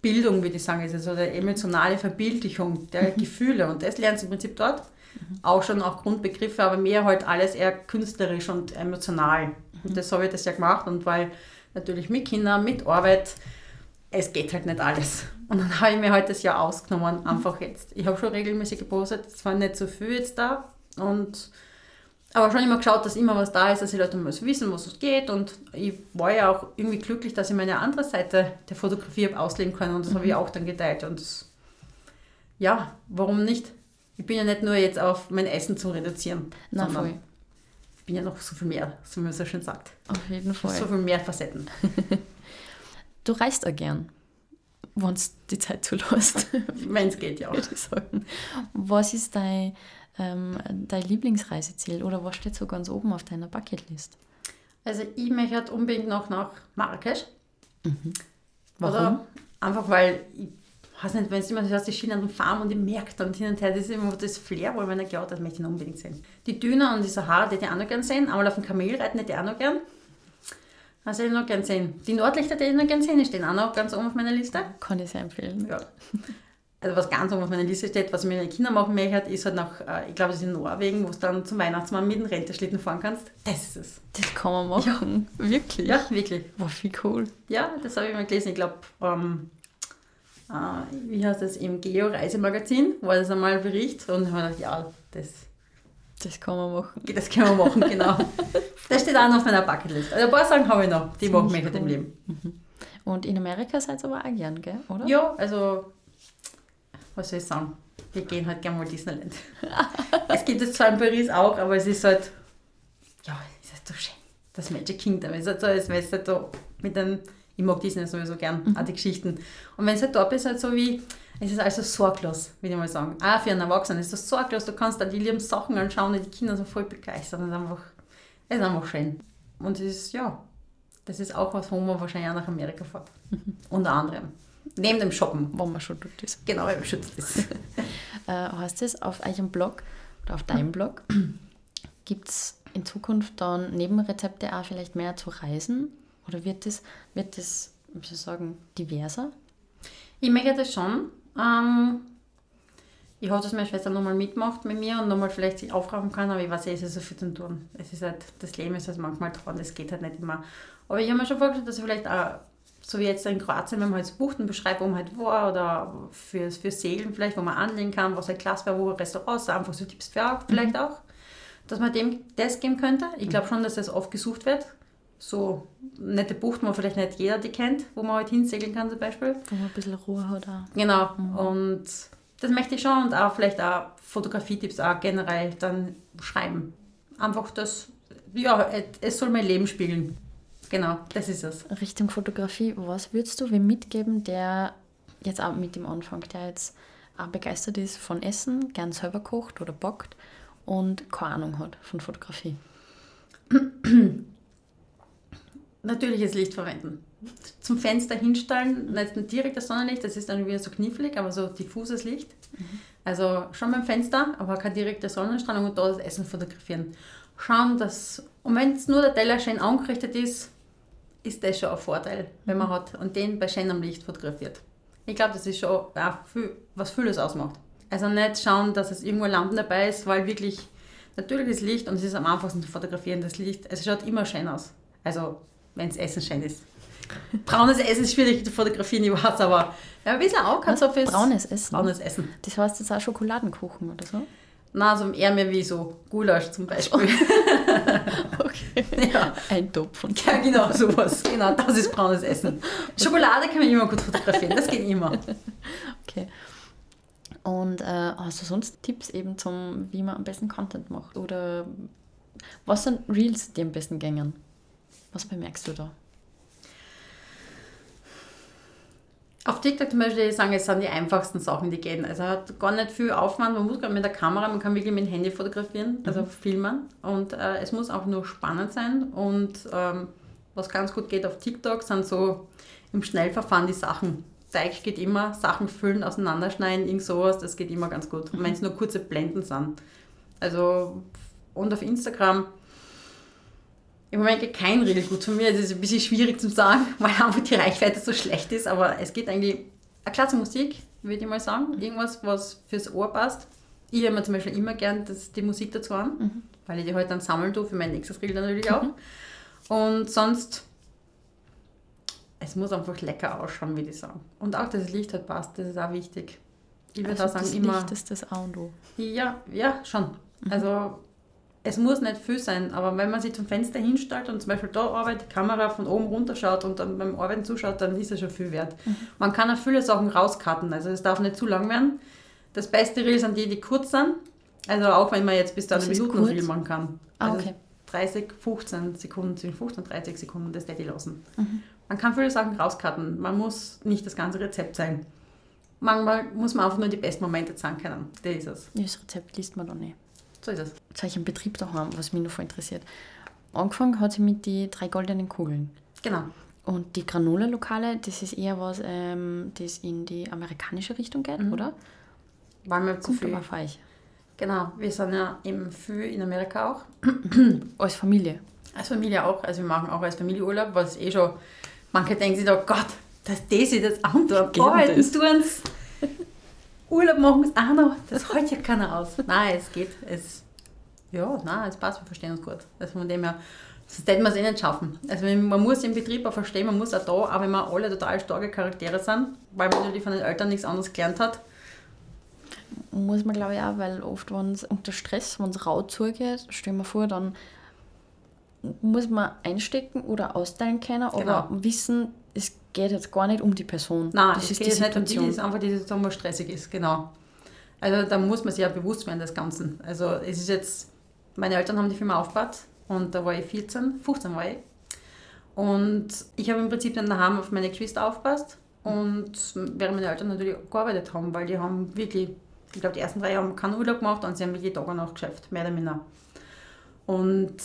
Bildung, würde ich sagen, ist es, oder emotionale Verbildlichung der Gefühle. Und das lernst du im Prinzip dort. Auch schon auch Grundbegriffe, aber mehr halt alles eher künstlerisch und emotional. Und das habe ich das ja gemacht und weil natürlich mit Kindern, mit Arbeit, es geht halt nicht alles. Und dann habe ich mir halt das Jahr ausgenommen, einfach jetzt. Ich habe schon regelmäßig gepostet, es war nicht so viel jetzt da. Und, aber schon immer geschaut, dass immer was da ist, dass die Leute mal so wissen, was es geht. Und ich war ja auch irgendwie glücklich, dass ich meine andere Seite der Fotografie habe ausleben können. Und das habe ich auch dann geteilt. Und das, ja, warum nicht? Ich bin ja nicht nur jetzt auf mein Essen zu reduzieren, Na voll. ich bin ja noch so viel mehr, so wie man so schön sagt. Auf jeden Fall. So viel mehr Facetten. Du reist auch gern, wenn du die Zeit zulässt, Wenn es geht, ja. würde ich sagen. Was ist dein, ähm, dein Lieblingsreiseziel oder was steht so ganz oben auf deiner Bucketlist? Also ich möchte halt unbedingt noch nach Marrakesch. Warum? Oder einfach weil, ich weiß nicht, wenn es immer so aus die Schienen fahren und ich merke dann hin und her, das ist immer das Flair, wo ich mir denke, ja, das möchte ich unbedingt sehen. Die Düne und die Sahara, die hätte ich auch noch gern sehen. Einmal auf dem Kamel reiten hätte ich auch noch gern. Also hätte ich noch gern sehen. Die Nordlichter hätte ich noch gern sehen, die stehen auch noch ganz oben auf meiner Liste. Kann ich sehr empfehlen. Ja. Also was ganz oben auf meiner Liste steht, was ich mit meinen Kindern machen möchte, ist halt nach, äh, ich glaube, das ist in Norwegen, wo du dann zum Weihnachtsmann mit dem Renteschlitten fahren kannst. Das ist es. Das kann man machen. Wirklich? Ja, wirklich. War viel cool. Ja, das habe ich mal gelesen. Ich glaube, ähm, äh, wie heißt das, im Geo-Reisemagazin war das einmal ein Bericht und ich habe mir gedacht, ja, das, Das kann man machen. das können wir machen, genau. das steht auch noch auf meiner Bucketlist. Also ein paar Sachen habe ich noch, die machen mich halt im. Leben. Und in Amerika seid ihr aber auch gern, gell? oder? Ja, also, was soll ich sagen? Wir gehen halt gerne mal Disneyland. es gibt es zwar in Paris auch, aber es ist halt, ja, es ist halt so schön. Das Magic Kingdom es ist halt so, als wäre es halt da mit den, ich mag Disney sowieso gern, auch die Geschichten. Und wenn es halt dort ist, halt so wie, es ist also sorglos, würde ich mal sagen. Auch für einen Erwachsenen ist das sorglos, du kannst da die lieben Sachen anschauen und die Kinder sind voll begeistert und einfach, es ist einfach schön. Und es ist, ja, das ist auch was, wo man wahrscheinlich auch nach Amerika fährt. Unter anderem. Neben dem Shoppen. Wenn man schon dort ist. Genau, weil beschützt ist. Äh, heißt es auf eurem Blog oder auf deinem Blog, gibt es in Zukunft dann neben Rezepte auch vielleicht mehr zu reisen? Oder wird das, wird das wie soll ich sagen, diverser? Ich möchte das schon. Ähm, ich hoffe, dass meine Schwester nochmal mitmacht mit mir und nochmal vielleicht sich aufraffen kann, aber ich weiß, es ist so viel zu tun. Es ist halt, das Leben ist halt manchmal dran, das geht halt nicht immer. Aber ich habe mir schon vorgestellt, dass ich vielleicht auch, so wie jetzt in Kroatien, wenn man halt so bucht und beschreibt, wo man halt war oder für, für Segeln vielleicht, wo man anlegen kann, was halt klasse wäre, wo Restaurants, einfach so Tipps für auch, vielleicht auch, dass man dem das geben könnte. Ich glaube schon, dass das oft gesucht wird. So nette Buchten, wo vielleicht nicht jeder die kennt, wo man halt hinsegeln kann zum Beispiel. Wo man ein bisschen Ruhe hat auch. Genau. Und das möchte ich schon und auch vielleicht auch Fotografietipps auch generell dann schreiben. Einfach das, ja, es- es soll mein Leben spiegeln. Genau, das ist es. Richtung Fotografie, was würdest du wem mitgeben, der jetzt auch mit dem anfängt, der jetzt auch begeistert ist von Essen, gern selber kocht oder backt und keine Ahnung hat von Fotografie? Natürliches Licht verwenden. zum Fenster hinstellen, nicht direkt das Sonnenlicht, das ist dann wieder so knifflig, aber so diffuses Licht. Mhm. Also schon beim Fenster, aber keine direkte Sonnenstrahlung und da das Essen fotografieren. Schauen, dass, und wenn es nur der Teller schön angerichtet ist, ist das schon ein Vorteil, wenn man mhm. hat und den bei schönem Licht fotografiert. Ich glaube, das ist schon auch viel, was vieles ausmacht. Also nicht schauen, dass es irgendwo Lampen dabei ist, weil wirklich natürliches Licht und es ist am einfachsten zu fotografieren, das Licht, es schaut immer schön aus. Also, wenn das Essen schön ist. Braunes Essen ist schwierig zu fotografieren, ich weiß, aber ja, ein bisschen auch kann so fürs Braunes Essen. Braunes Essen. Das heißt jetzt auch Schokoladenkuchen oder so? Nein, also eher mehr wie so Gulasch zum Beispiel. okay. Ja. Ein Topf. Und ja, genau, sowas. Genau, das ist braunes Essen. Schokolade kann man immer gut fotografieren, das geht immer. Okay. Und äh, hast du sonst Tipps eben zum, wie man am besten Content macht? Oder was sind Reels, die am besten gängen? Was bemerkst du da? Auf TikTok zum Beispiel sagen, es sind die einfachsten Sachen, die gehen. Also hat gar nicht viel Aufwand, man muss gerade mit der Kamera, man kann wirklich mit dem Handy fotografieren, also mhm. filmen. Und äh, es muss auch nur spannend sein. Und ähm, was ganz gut geht auf TikTok, sind so im Schnellverfahren die Sachen. Teig geht immer, Sachen füllen, auseinanderschneiden, irgend sowas, das geht immer ganz gut. Und wenn es nur kurze Blenden sind. Also, und auf Instagram, im Moment geht kein Reel gut von mir. Das ist ein bisschen schwierig zu sagen, weil einfach die Reichweite so schlecht ist. Aber es geht eigentlich eine klasse Musik, würde ich mal sagen. Irgendwas, was fürs Ohr passt. Ich höre mir zum Beispiel immer gern das, die Musik dazu an, mhm. weil ich die halt dann sammeln tue für mein nächstes Reel natürlich auch. Mhm. Und sonst, es muss einfach lecker ausschauen, würde ich sagen. Und auch, dass das Licht halt passt, das ist auch wichtig. Ich würde also sagen, das immer. Licht ist das A und O. Ja, ja, schon. Mhm. Also es muss nicht viel sein, aber wenn man sich zum Fenster hinstellt und zum Beispiel da arbeitet, die Kamera von oben runter schaut und dann beim Arbeiten zuschaut, dann ist es schon viel wert. Mhm. Man kann auch viele Sachen rauscutten, also es darf nicht zu lang werden. Das beste Reel sind die, die kurz sind, also auch wenn man jetzt bis zu einer Minute Reel machen kann. Ah, also okay. 30, 15 Sekunden, zwischen 15 und 30 Sekunden das Daddy lassen. Mhm. Man kann viele Sachen rauscutten, man muss nicht das ganze Rezept sein. Manchmal muss man einfach nur die besten Momente zeigen können. Das ist es. Das Rezept liest man doch nicht. So ist es. Ich einen Betrieb daheim, was mich noch voll interessiert. Angefangen hat sie mit den drei goldenen Kugeln. Genau. Und die Granola-Lokale, das ist eher was, ähm, das in die amerikanische Richtung geht, mhm. oder? Waren wir zu viel. euch. Genau, wir sind ja eben viel in Amerika auch. als Familie. Als Familie auch. Also wir machen auch als Familie Urlaub, was eh schon, manche denken sich da, Gott, dass die sich das antun. Arbeiten tun. Urlaub machen ist auch noch, das hält ja keiner aus. Nein, es geht. Es, ja, nein, es passt, wir verstehen uns gut. Also von dem her, sonst hätten wir es eh nicht schaffen. Also man muss im Betrieb auch verstehen, man muss auch da, auch wenn wir alle total starke Charaktere sind, weil man natürlich von den Eltern nichts anderes gelernt hat. Muss man glaube ich auch, weil oft, wenn es unter Stress, wenn es rau zugeht, stellen wir vor, dann muss man einstecken oder austeilen können genau. oder wissen, es geht jetzt gar nicht um die Person. Nein, das es geht jetzt nicht um die, es ist einfach die Situation, was stressig ist, genau. Also da muss man sich ja bewusst werden des Ganzen. Also es ist jetzt, meine Eltern haben die Firma aufgebaut und da war ich 14, 15 war ich. Und ich habe im Prinzip dann daheim auf meine Geschwister aufgepasst und während meine Eltern natürlich gearbeitet haben, weil die haben wirklich, ich glaube die ersten drei Jahre keinen Urlaub gemacht und sie haben wirklich Tag und Nacht geschäft, mehr oder minder. Und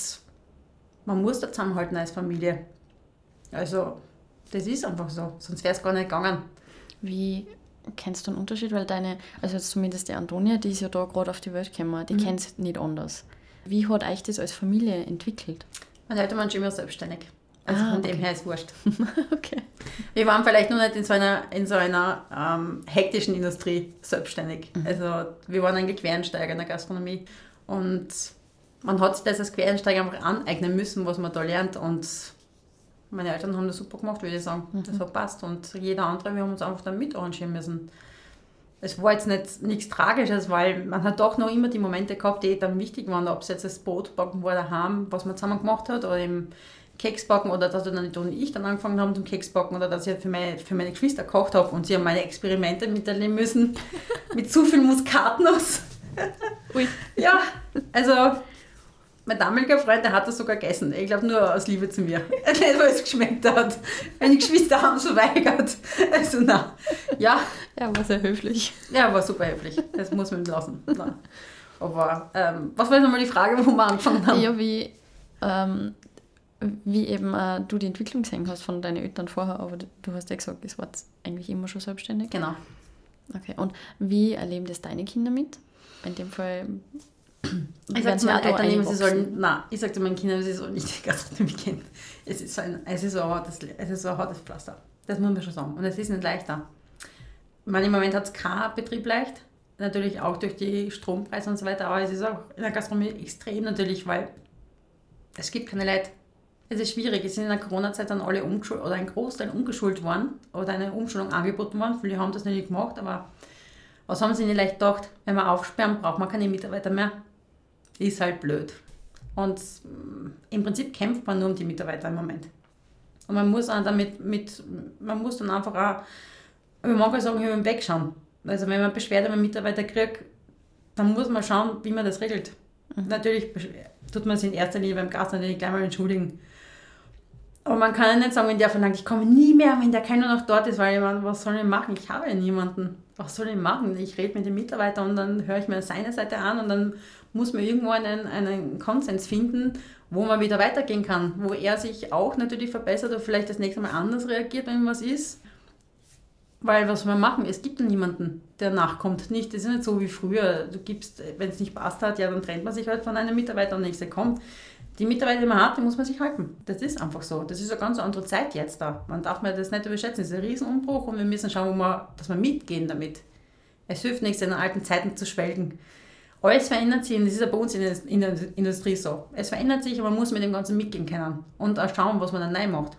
man muss da zusammenhalten als Familie. Also das ist einfach so, sonst wäre es gar nicht gegangen. Wie kennst du einen Unterschied? Weil deine, also jetzt zumindest die Antonia, die ist ja da gerade auf die Welt gekommen, die mhm. kennt es nicht anders. Wie hat euch das als Familie entwickelt? Meine Eltern waren schon immer selbstständig. Also ah, von okay. dem her ist es wurscht. okay. Wir waren vielleicht noch nicht in so einer, in so einer ähm, hektischen Industrie selbstständig. Mhm. Also wir waren eigentlich Quereinsteiger in der Gastronomie. Und man hat sich das als Quereinsteiger einfach aneignen müssen, was man da lernt. Und meine Eltern haben das super gemacht, würde ich sagen. Mhm. Das hat passt. Und jeder andere, wir haben uns einfach damit arrangieren müssen. Es war jetzt nicht nichts Tragisches, weil man hat doch noch immer die Momente gehabt, die dann wichtig waren, ob es jetzt das Boot backen war daheim, was man zusammen gemacht hat, oder im Keks backen, oder dass dann nicht und ich dann angefangen haben zum Keks backen, oder dass ich für meine, für meine Geschwister gekocht habe und sie haben meine Experimente miterleben müssen mit zu viel Muskatnuss. Ui. Ja, also mein damaliger Freund, der hat das sogar gegessen. Ich glaube nur aus Liebe zu mir. Nicht, weil es geschmeckt hat. Meine Geschwister haben es verweigert. Also na, ja. Ja, war sehr höflich. Ja, war super höflich. Das muss man ihm lassen. Na. Aber ähm, was war jetzt nochmal die Frage, wo wir angefangen haben? Ja, wie, ähm, wie eben äh, du die Entwicklung gesehen hast von deinen Eltern vorher, aber du hast ja gesagt, es war eigentlich immer schon selbstständig. Genau. Okay, und wie erleben das deine Kinder mit? In dem Fall ich sage zu meinen Eltern immer, sie sollen, nein, ich sage zu meinen Kindern, sie sollen nicht die Gastronomie kennen. Es ist, so ein, es, ist so ein hartes, es ist so ein hartes Pflaster. Das muss man schon sagen. Und es ist nicht leichter. Ich meine, im Moment hat es kein Betrieb leicht. Natürlich auch durch die Strompreise und so weiter. Aber es ist auch in der Gastronomie extrem natürlich, weil es gibt keine Leute. Es ist schwierig. Es sind in der Corona-Zeit dann alle umgeschult oder ein Großteil umgeschult worden oder eine Umschulung angeboten worden. Viele haben das nicht gemacht, aber was haben sie nicht leicht gedacht? Wenn wir aufsperren, braucht man keine Mitarbeiter mehr ist halt blöd. Und mm, im Prinzip kämpft man nur um die Mitarbeiter im Moment. Und man muss dann damit mit, man muss dann einfach auch, man mag sagen, über den Weg schauen. Also wenn man Beschwerde über Mitarbeiter kriegt, dann muss man schauen, wie man das regelt. Mhm. Natürlich tut man sich in erster Linie beim Gast natürlich gleich mal entschuldigen. Aber man kann ja nicht sagen, wenn der verlangt, ich komme nie mehr, wenn der keiner noch dort ist, weil ich meine, was soll ich machen? Ich habe ja niemanden. Was soll ich machen? Ich rede mit dem Mitarbeiter und dann höre ich mir seine Seite an und dann muss man irgendwo einen, einen Konsens finden, wo man wieder weitergehen kann, wo er sich auch natürlich verbessert oder vielleicht das nächste Mal anders reagiert, wenn was ist. Weil was wir machen, es gibt niemanden, der nachkommt. Nicht, das ist nicht so wie früher. Du gibst, wenn es nicht passt hat, ja, dann trennt man sich halt von einem Mitarbeiter und der nächste kommt. Die Mitarbeiter, die man hat, die muss man sich halten. Das ist einfach so. Das ist eine ganz andere Zeit jetzt da. Man darf mir das nicht überschätzen. Es ist ein Riesenumbruch und wir müssen schauen, wir, dass wir mitgehen damit. Es hilft nichts, in den alten Zeiten zu schwelgen. Alles verändert sich und das ist ja bei uns in der Industrie so. Es verändert sich, aber man muss mit dem Ganzen mitgehen können und auch schauen, was man dann neu macht.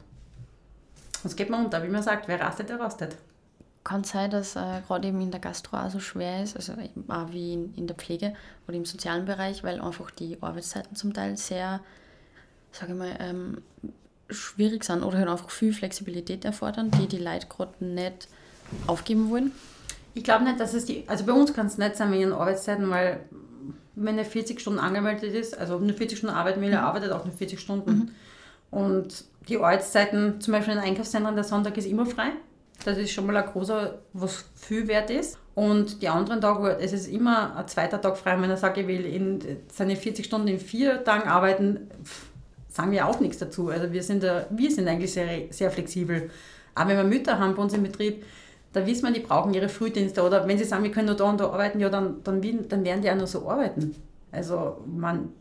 Sonst geht man unter. Wie man sagt, wer rastet, der rastet. Kann sein, dass äh, gerade eben in der Gastro auch so schwer ist, also auch wie in, in der Pflege oder im sozialen Bereich, weil einfach die Arbeitszeiten zum Teil sehr, sage ich mal, ähm, schwierig sind oder halt einfach viel Flexibilität erfordern, die die Leute gerade nicht aufgeben wollen. Ich glaube nicht, dass es die, also bei uns kann es nicht sein wegen Arbeitszeiten, weil wenn er 40 Stunden angemeldet ist, also nur 40 Stunden arbeiten will, er mhm. arbeitet auch nur 40 Stunden. Mhm. Und die Arbeitszeiten, zum Beispiel in Einkaufszentren, der Sonntag ist immer frei. Das ist schon mal ein großer, was viel wert ist. Und die anderen Tage, es ist immer ein zweiter Tag frei. Wenn er sagt, er will in seine 40 Stunden in vier Tagen arbeiten, sagen wir auch nichts dazu. Also wir sind, da, wir sind eigentlich sehr, sehr flexibel. Aber wenn wir Mütter haben bei uns im Betrieb, da wissen wir, die brauchen ihre Frühdienste. Oder wenn sie sagen, wir können nur da und da arbeiten, ja, dann, dann, dann werden die auch nur so arbeiten. Also man,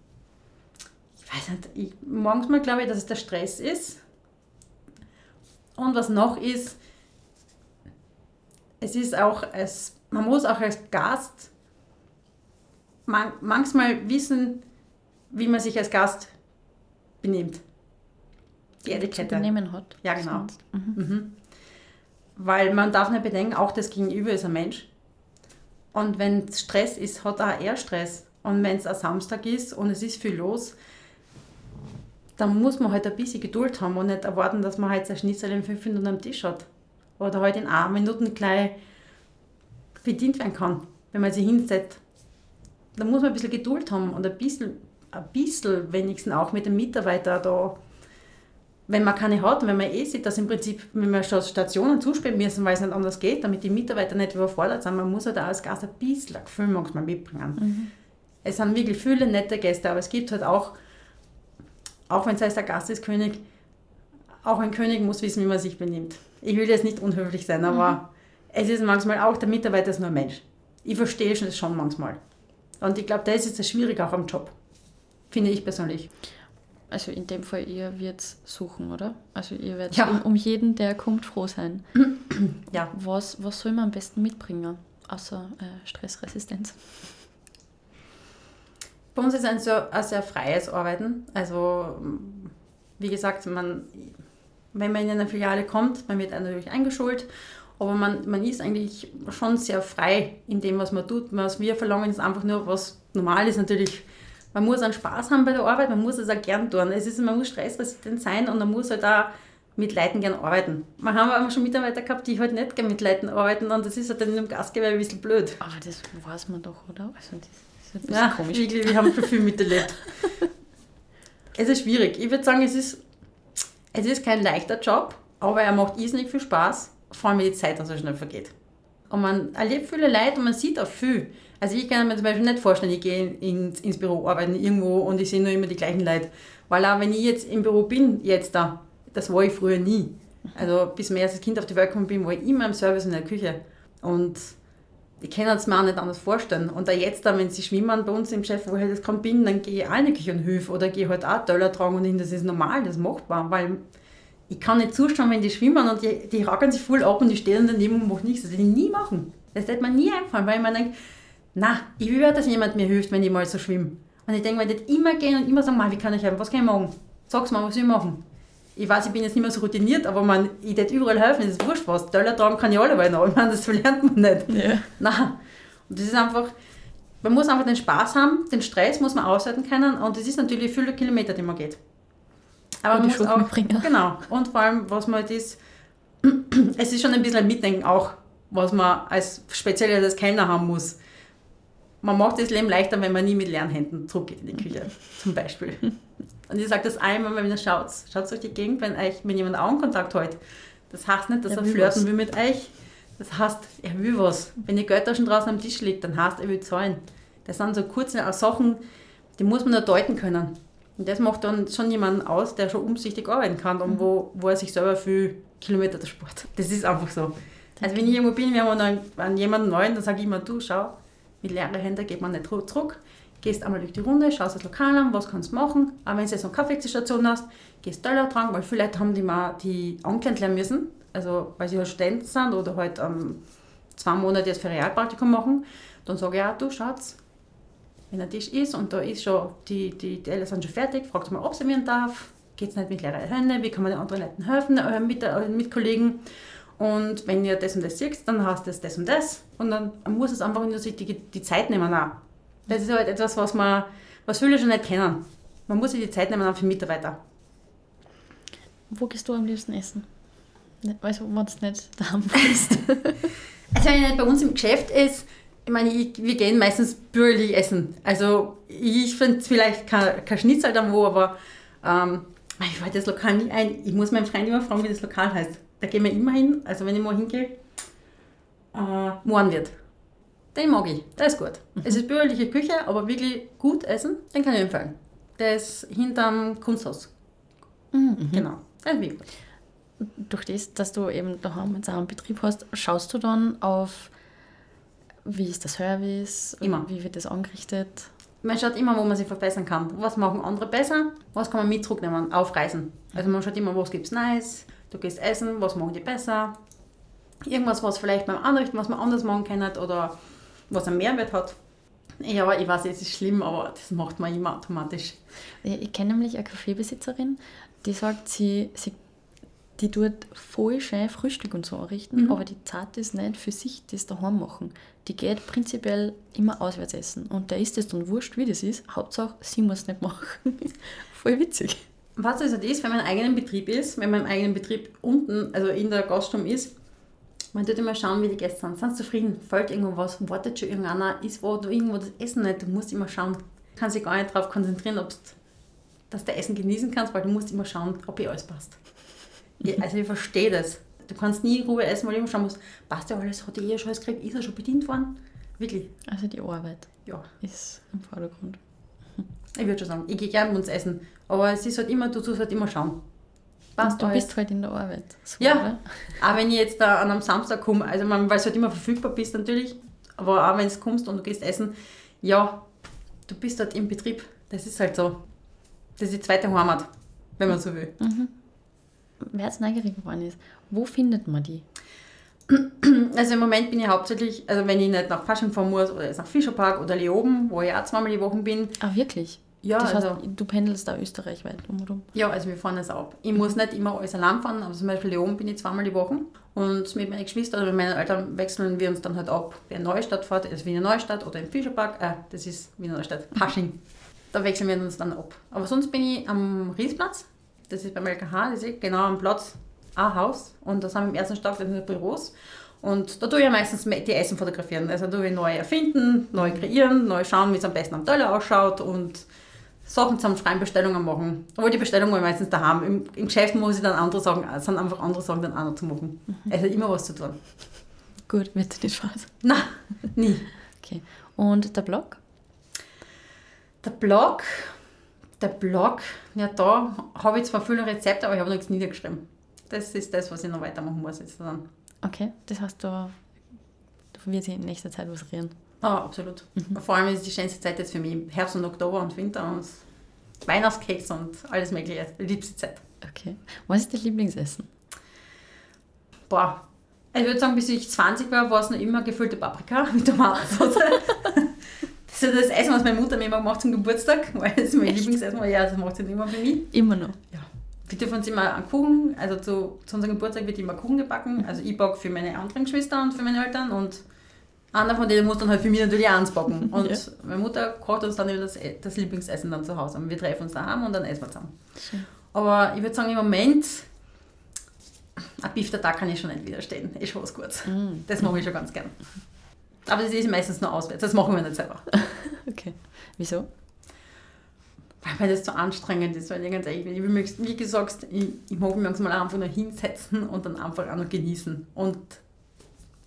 ich weiß nicht, ich, manchmal glaube ich, dass es der Stress ist. Und was noch ist, es ist auch, als, man muss auch als Gast man, manchmal wissen, wie man sich als Gast benimmt. Die Etikette. Benehmen hat. Ja, genau. Mhm. Mhm. Weil man darf nicht bedenken, auch das Gegenüber ist ein Mensch. Und wenn es Stress ist, hat auch er Stress. Und wenn es ein Samstag ist und es ist viel los, dann muss man halt ein bisschen Geduld haben und nicht erwarten, dass man halt sein Schnitzel in fünf Minuten am Tisch hat. Oder halt in ein Minuten gleich bedient werden kann, wenn man sich hinsetzt. Da muss man ein bisschen Geduld haben und ein bisschen, ein bisschen wenigstens auch mit dem Mitarbeiter da wenn man keine hat, wenn man eh sieht, dass im Prinzip, wenn wir Stationen zuspielen müssen, weil es nicht anders geht, damit die Mitarbeiter nicht überfordert sind, man muss halt auch als Gast ein bisschen Gefühl manchmal mitbringen. Mhm. Es sind wirklich viele nette Gäste, aber es gibt halt auch, auch wenn es heißt, der Gast ist König, auch ein König muss wissen, wie man sich benimmt. Ich will jetzt nicht unhöflich sein, aber mhm. es ist manchmal auch, der Mitarbeiter ist nur ein Mensch. Ich verstehe es schon manchmal. Und ich glaube, das ist das Schwierige auch am Job. Finde ich persönlich. Also in dem Fall, ihr wird suchen, oder? Also ihr werdet ja. um, um, jeden, der kommt, froh sein. ja. Was, was soll man am besten mitbringen, außer äh, Stressresistenz? Bei uns ist ein sehr, ein sehr freies Arbeiten. Also wie gesagt, man, wenn man in eine Filiale kommt, man wird natürlich eingeschult, aber man, man ist eigentlich schon sehr frei in dem, was man tut. Was wir verlangen, ist einfach nur, was normal ist natürlich man muss einen Spaß haben bei der Arbeit, man muss es auch gern tun. Es ist, man muss stressresistent sein und man muss halt auch mit Leuten gern arbeiten. Wir haben aber schon Mitarbeiter gehabt, die halt nicht gern mit Leuten arbeiten und das ist halt dann im Gastgewerbe ein bisschen blöd. Aber das weiß man doch, oder? Also das ist ein bisschen ja, komisch. Wirklich, wir haben schon viel miterlebt. es ist schwierig. Ich würde sagen, es ist, es ist kein leichter Job, aber er macht irrsinnig viel Spaß, vor allem die Zeit, dass er schnell vergeht. Und man erlebt viele Leute und man sieht auch viel. Also ich kann mir zum Beispiel nicht vorstellen, ich gehe ins, ins Büro arbeiten irgendwo und ich sehe nur immer die gleichen Leute. Weil auch wenn ich jetzt im Büro bin, jetzt da, das war ich früher nie. Also bis mir als Kind auf die Welt gekommen bin, war ich immer im Service in der Küche. Und ich kann es mir auch nicht anders vorstellen. Und auch jetzt, wenn sie schwimmen bei uns im Chef, wo ich das kaum bin, dann gehe ich auch in die Küche und hilf oder gehe halt auch Teller tragen und hin. Das ist normal, das ist machbar, weil ich kann nicht zuschauen, wenn die schwimmen und die, die rackern sich voll ab und die stehen daneben und machen nichts. Das würde ich nie machen. Das hätte mir nie einfallen, weil ich mir denke, na, ich will, dass jemand mir hilft, wenn ich mal so schwimme. Und ich denke, ich immer gehen und immer sagen, wie kann ich helfen, was kann ich machen? Sag's mir, was soll ich machen? Ich weiß, ich bin jetzt nicht mehr so routiniert, aber man, ich hätte überall helfen, das ist wurscht was. Teller tragen kann ich alle noch. Ich meine, das lernt man nicht. Ja. Nein. Und das ist einfach, man muss einfach den Spaß haben, den Stress muss man aushalten können und das ist natürlich viele Kilometer, die man geht. Aber man muss auch, mitbringen. genau. Und vor allem, was man halt ist, es ist schon ein bisschen ein Mitdenken auch, was man als speziell als Kellner haben muss man macht das Leben leichter, wenn man nie mit leeren Händen zurückgeht in die Küche, zum Beispiel. Und ich sage das einmal, wenn ihr schaut, schaut euch die Gegend, wenn, euch, wenn jemand Augenkontakt hat. Das heißt nicht, dass er, er flirten was. will mit euch. Das heißt, er will was. Wenn die Geldtaschen draußen am Tisch liegt, dann heißt er will zahlen. Das sind so kurze Sachen, die muss man nur deuten können. Und das macht dann schon jemanden aus, der schon umsichtig arbeiten kann und mhm. wo, wo er sich selber viel Kilometer spart. Das ist einfach so. Also wenn ich irgendwo bin, wir haben einen, jemanden neuen, dann sage ich immer, du, schau, mit leeren Händen geht man nicht zurück. Gehst einmal durch die Runde, schaust das Lokal an, was kannst du machen. Auch wenn du jetzt eine Kaffeestation hast, gehst Teller tragen, weil viele Leute haben die mal die ankennenlernen müssen, also weil sie halt Studenten sind oder halt um, zwei Monate jetzt für Realpraktikum machen. Dann sage ich auch, du Schatz, wenn ein Tisch ist und da ist schon, die, die, die Eltern sind schon fertig, fragt mal, ob sie mir darf, geht es nicht mit leeren Händen, wie kann man den anderen Leuten helfen, euren mit, euren Mitkollegen. Und wenn ihr das und das seht, dann heißt das das und das. Und dann muss es einfach nur sich die, die Zeit nehmen auch. Das ist halt etwas, was man, was viele schon nicht kennen. Man muss sich die Zeit nehmen für Mitarbeiter. Wo gehst du am liebsten essen? Also, wenn du nicht daheim bist. also, wenn ich nicht bei uns im Geschäft ist, ich meine, ich, wir gehen meistens bürgerlich essen. Also, ich finde vielleicht kein, kein Schnitzel dann wo, aber ähm, ich weiß das Lokal nie ein. Ich muss meinen Freund immer fragen, wie das Lokal heißt da gehen wir immer hin, also wenn ich mal hingehe, äh, Mohrenwirt. Den mag ich, der ist gut. Mhm. Es ist bürgerliche Küche, aber wirklich gut essen, den kann ich empfehlen. Der ist hinterm Kunsthaus. Mhm. Genau, der ist wirklich gut. Durch das, dass du eben daheim auch einen Betrieb hast, schaust du dann auf, wie ist der Service, immer. wie wird das angerichtet? Man schaut immer, wo man sich verbessern kann. Was machen andere besser? Was kann man mit zurücknehmen auf Reisen? Also man schaut immer, was gibt es Neues, Du gehst essen, was machen die besser? Irgendwas, was vielleicht beim Anrichten, was man anders machen kann oder was einen Mehrwert hat. Ja, ich weiß, es ist schlimm, aber das macht man immer automatisch. Ich kenne nämlich eine Kaffeebesitzerin, die sagt, sie, sie die tut voll schön Frühstück und so anrichten, mhm. aber die Zeit ist nicht für sich das daheim machen. Die geht prinzipiell immer auswärts essen und da ist es dann wurscht, wie das ist. Hauptsache, sie muss es nicht machen. voll witzig was also das, wenn man einen eigenen Betrieb ist, wenn man im eigenen Betrieb unten, also in der Gaststube ist, man tut immer schauen, wie die Gäste sind. Sind sie zufrieden? Fällt irgendwo was? Wartet schon irgendeiner? Ist wo du irgendwo das Essen nicht? Du musst immer schauen. Du kannst dich gar nicht darauf konzentrieren, ob dass du Essen genießen kannst, weil du musst immer schauen, ob ihr alles passt. Also ich verstehe das. Du kannst nie in Ruhe essen, weil du immer schauen musst, passt ja alles, hat die eh schon alles gekriegt, ist er schon bedient worden? Wirklich. Also die Arbeit ja. ist im Vordergrund. Ich würde schon sagen, ich gehe gerne mit uns essen. Aber es ist halt immer, du tust halt immer schauen. Passt du alles. bist halt in der Arbeit. Super, ja, oder? auch wenn ich jetzt da an einem Samstag komme, also man, weil du halt immer verfügbar bist natürlich, aber auch wenn du kommst und du gehst essen, ja, du bist halt im Betrieb. Das ist halt so. Das ist die zweite Heimat, wenn man so will. Mhm. Wer jetzt neugierig geworden ist, wo findet man die? Also im Moment bin ich hauptsächlich, also wenn ich nicht nach Fasching fahren muss oder jetzt nach Fischerpark oder Leoben, wo ich auch zweimal die Woche bin. Ah, wirklich? Ja, das also, heißt, du pendelst da österreichweit um und um? Ja, also wir fahren es ab. Ich muss nicht immer alles allein fahren, aber zum Beispiel Leoben bin ich zweimal die Woche. Und mit meinen Geschwistern oder meinen Eltern wechseln wir uns dann halt ab. Wer in Neustadt fährt, ist Wiener Neustadt oder im Fischerpark, äh, das ist Wiener Neustadt, Pasching. Da wechseln wir uns dann ab. Aber sonst bin ich am Riesplatz, das ist beim LKH, das ist genau am Platz, ein Haus. Und da sind wir im ersten Stock, das sind Büros. Und da tue ich ja meistens die Essen fotografieren. Also da tue ich neu erfinden, neu kreieren, neu schauen, wie es am besten am Teller ausschaut und Sachen zum Schreiben, Bestellungen machen. Aber die Bestellungen meistens daheim. Im, Im Geschäft muss ich dann andere Sachen, sind einfach andere Sachen dann auch noch zu machen. Mhm. Es hat immer was zu tun. Gut, wird dir nicht Spaß. Nein, nie. Okay. Und der Blog? Der Blog, der Blog, ja da habe ich zwar viele Rezepte, aber ich habe noch nichts niedergeschrieben. Das ist das, was ich noch weitermachen muss jetzt dann. Okay, das heißt, da, da wird sich in nächster Zeit was rühren. Ah, absolut. Vor allem ist die schönste Zeit jetzt für mich Herbst und Oktober und Winter und Weihnachtskeks und alles mögliche. Liebste Zeit. Okay. Was ist dein Lieblingsessen? Boah, ich würde sagen, bis ich 20 war, war es noch immer gefüllte Paprika mit Tomatensauce. das ist das Essen, was meine Mutter mir immer macht zum Geburtstag, weil das ist mein Lieblingsessen, weil ja, das macht sie nicht immer für mich. Immer noch. Ja. Wir dürfen uns immer einen Kuchen, also zu, zu unserem Geburtstag wird immer Kuchen gebacken. Also ich backe für meine anderen Geschwister und für meine Eltern und einer von denen muss dann halt für mich natürlich eins backen. Und Ja. meine Mutter kocht uns dann das, das Lieblingsessen dann zu Hause. Und wir treffen uns daheim und dann essen wir zusammen. Schön. Aber ich würde sagen, im Moment, ein Beef der Tag kann ich schon nicht widerstehen. Ist schon was Gutes. Mm. Das mache ich schon ganz gern. Aber das ist meistens nur auswärts. Das machen wir nicht selber. Okay. Wieso? Weil mir das zu anstrengend ist. Weil ich ganz ehrlich bin, ich will wie gesagt, ich, ich mag mich manchmal einfach nur hinsetzen und dann einfach auch noch genießen. Und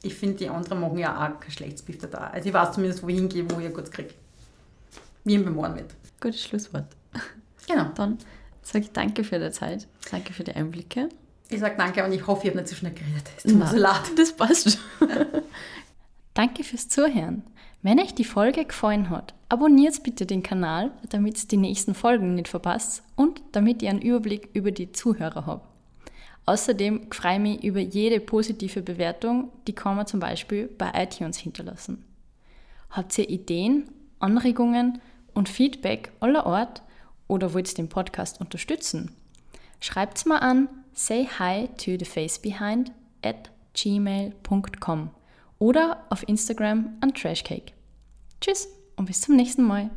ich finde, die anderen machen ja auch kein schlechtes Beef Tag. Also ich weiß zumindest, wo ich hingehe, wo ich ein gutes kriege. Wie im Bemoren wird. Gutes Schlusswort. Genau. Dann sage ich danke für die Zeit, danke für die Einblicke. Ich sage danke und ich hoffe, ich habe nicht zu schnell geredet. Es tut mir so leid. das passt schon. danke fürs Zuhören. Wenn euch die Folge gefallen hat, abonniert bitte den Kanal, damit ihr die nächsten Folgen nicht verpasst und damit ihr einen Überblick über die Zuhörer habt. Außerdem freue ich mich über jede positive Bewertung, die kann man zum Beispiel bei iTunes hinterlassen. Habt ihr Ideen, Anregungen und Feedback aller Art oder wollt ihr den Podcast unterstützen? Schreibt's mal an say hi to the face behind at gmail.com oder auf Instagram an Trashcake. Tschüss und bis zum nächsten Mal.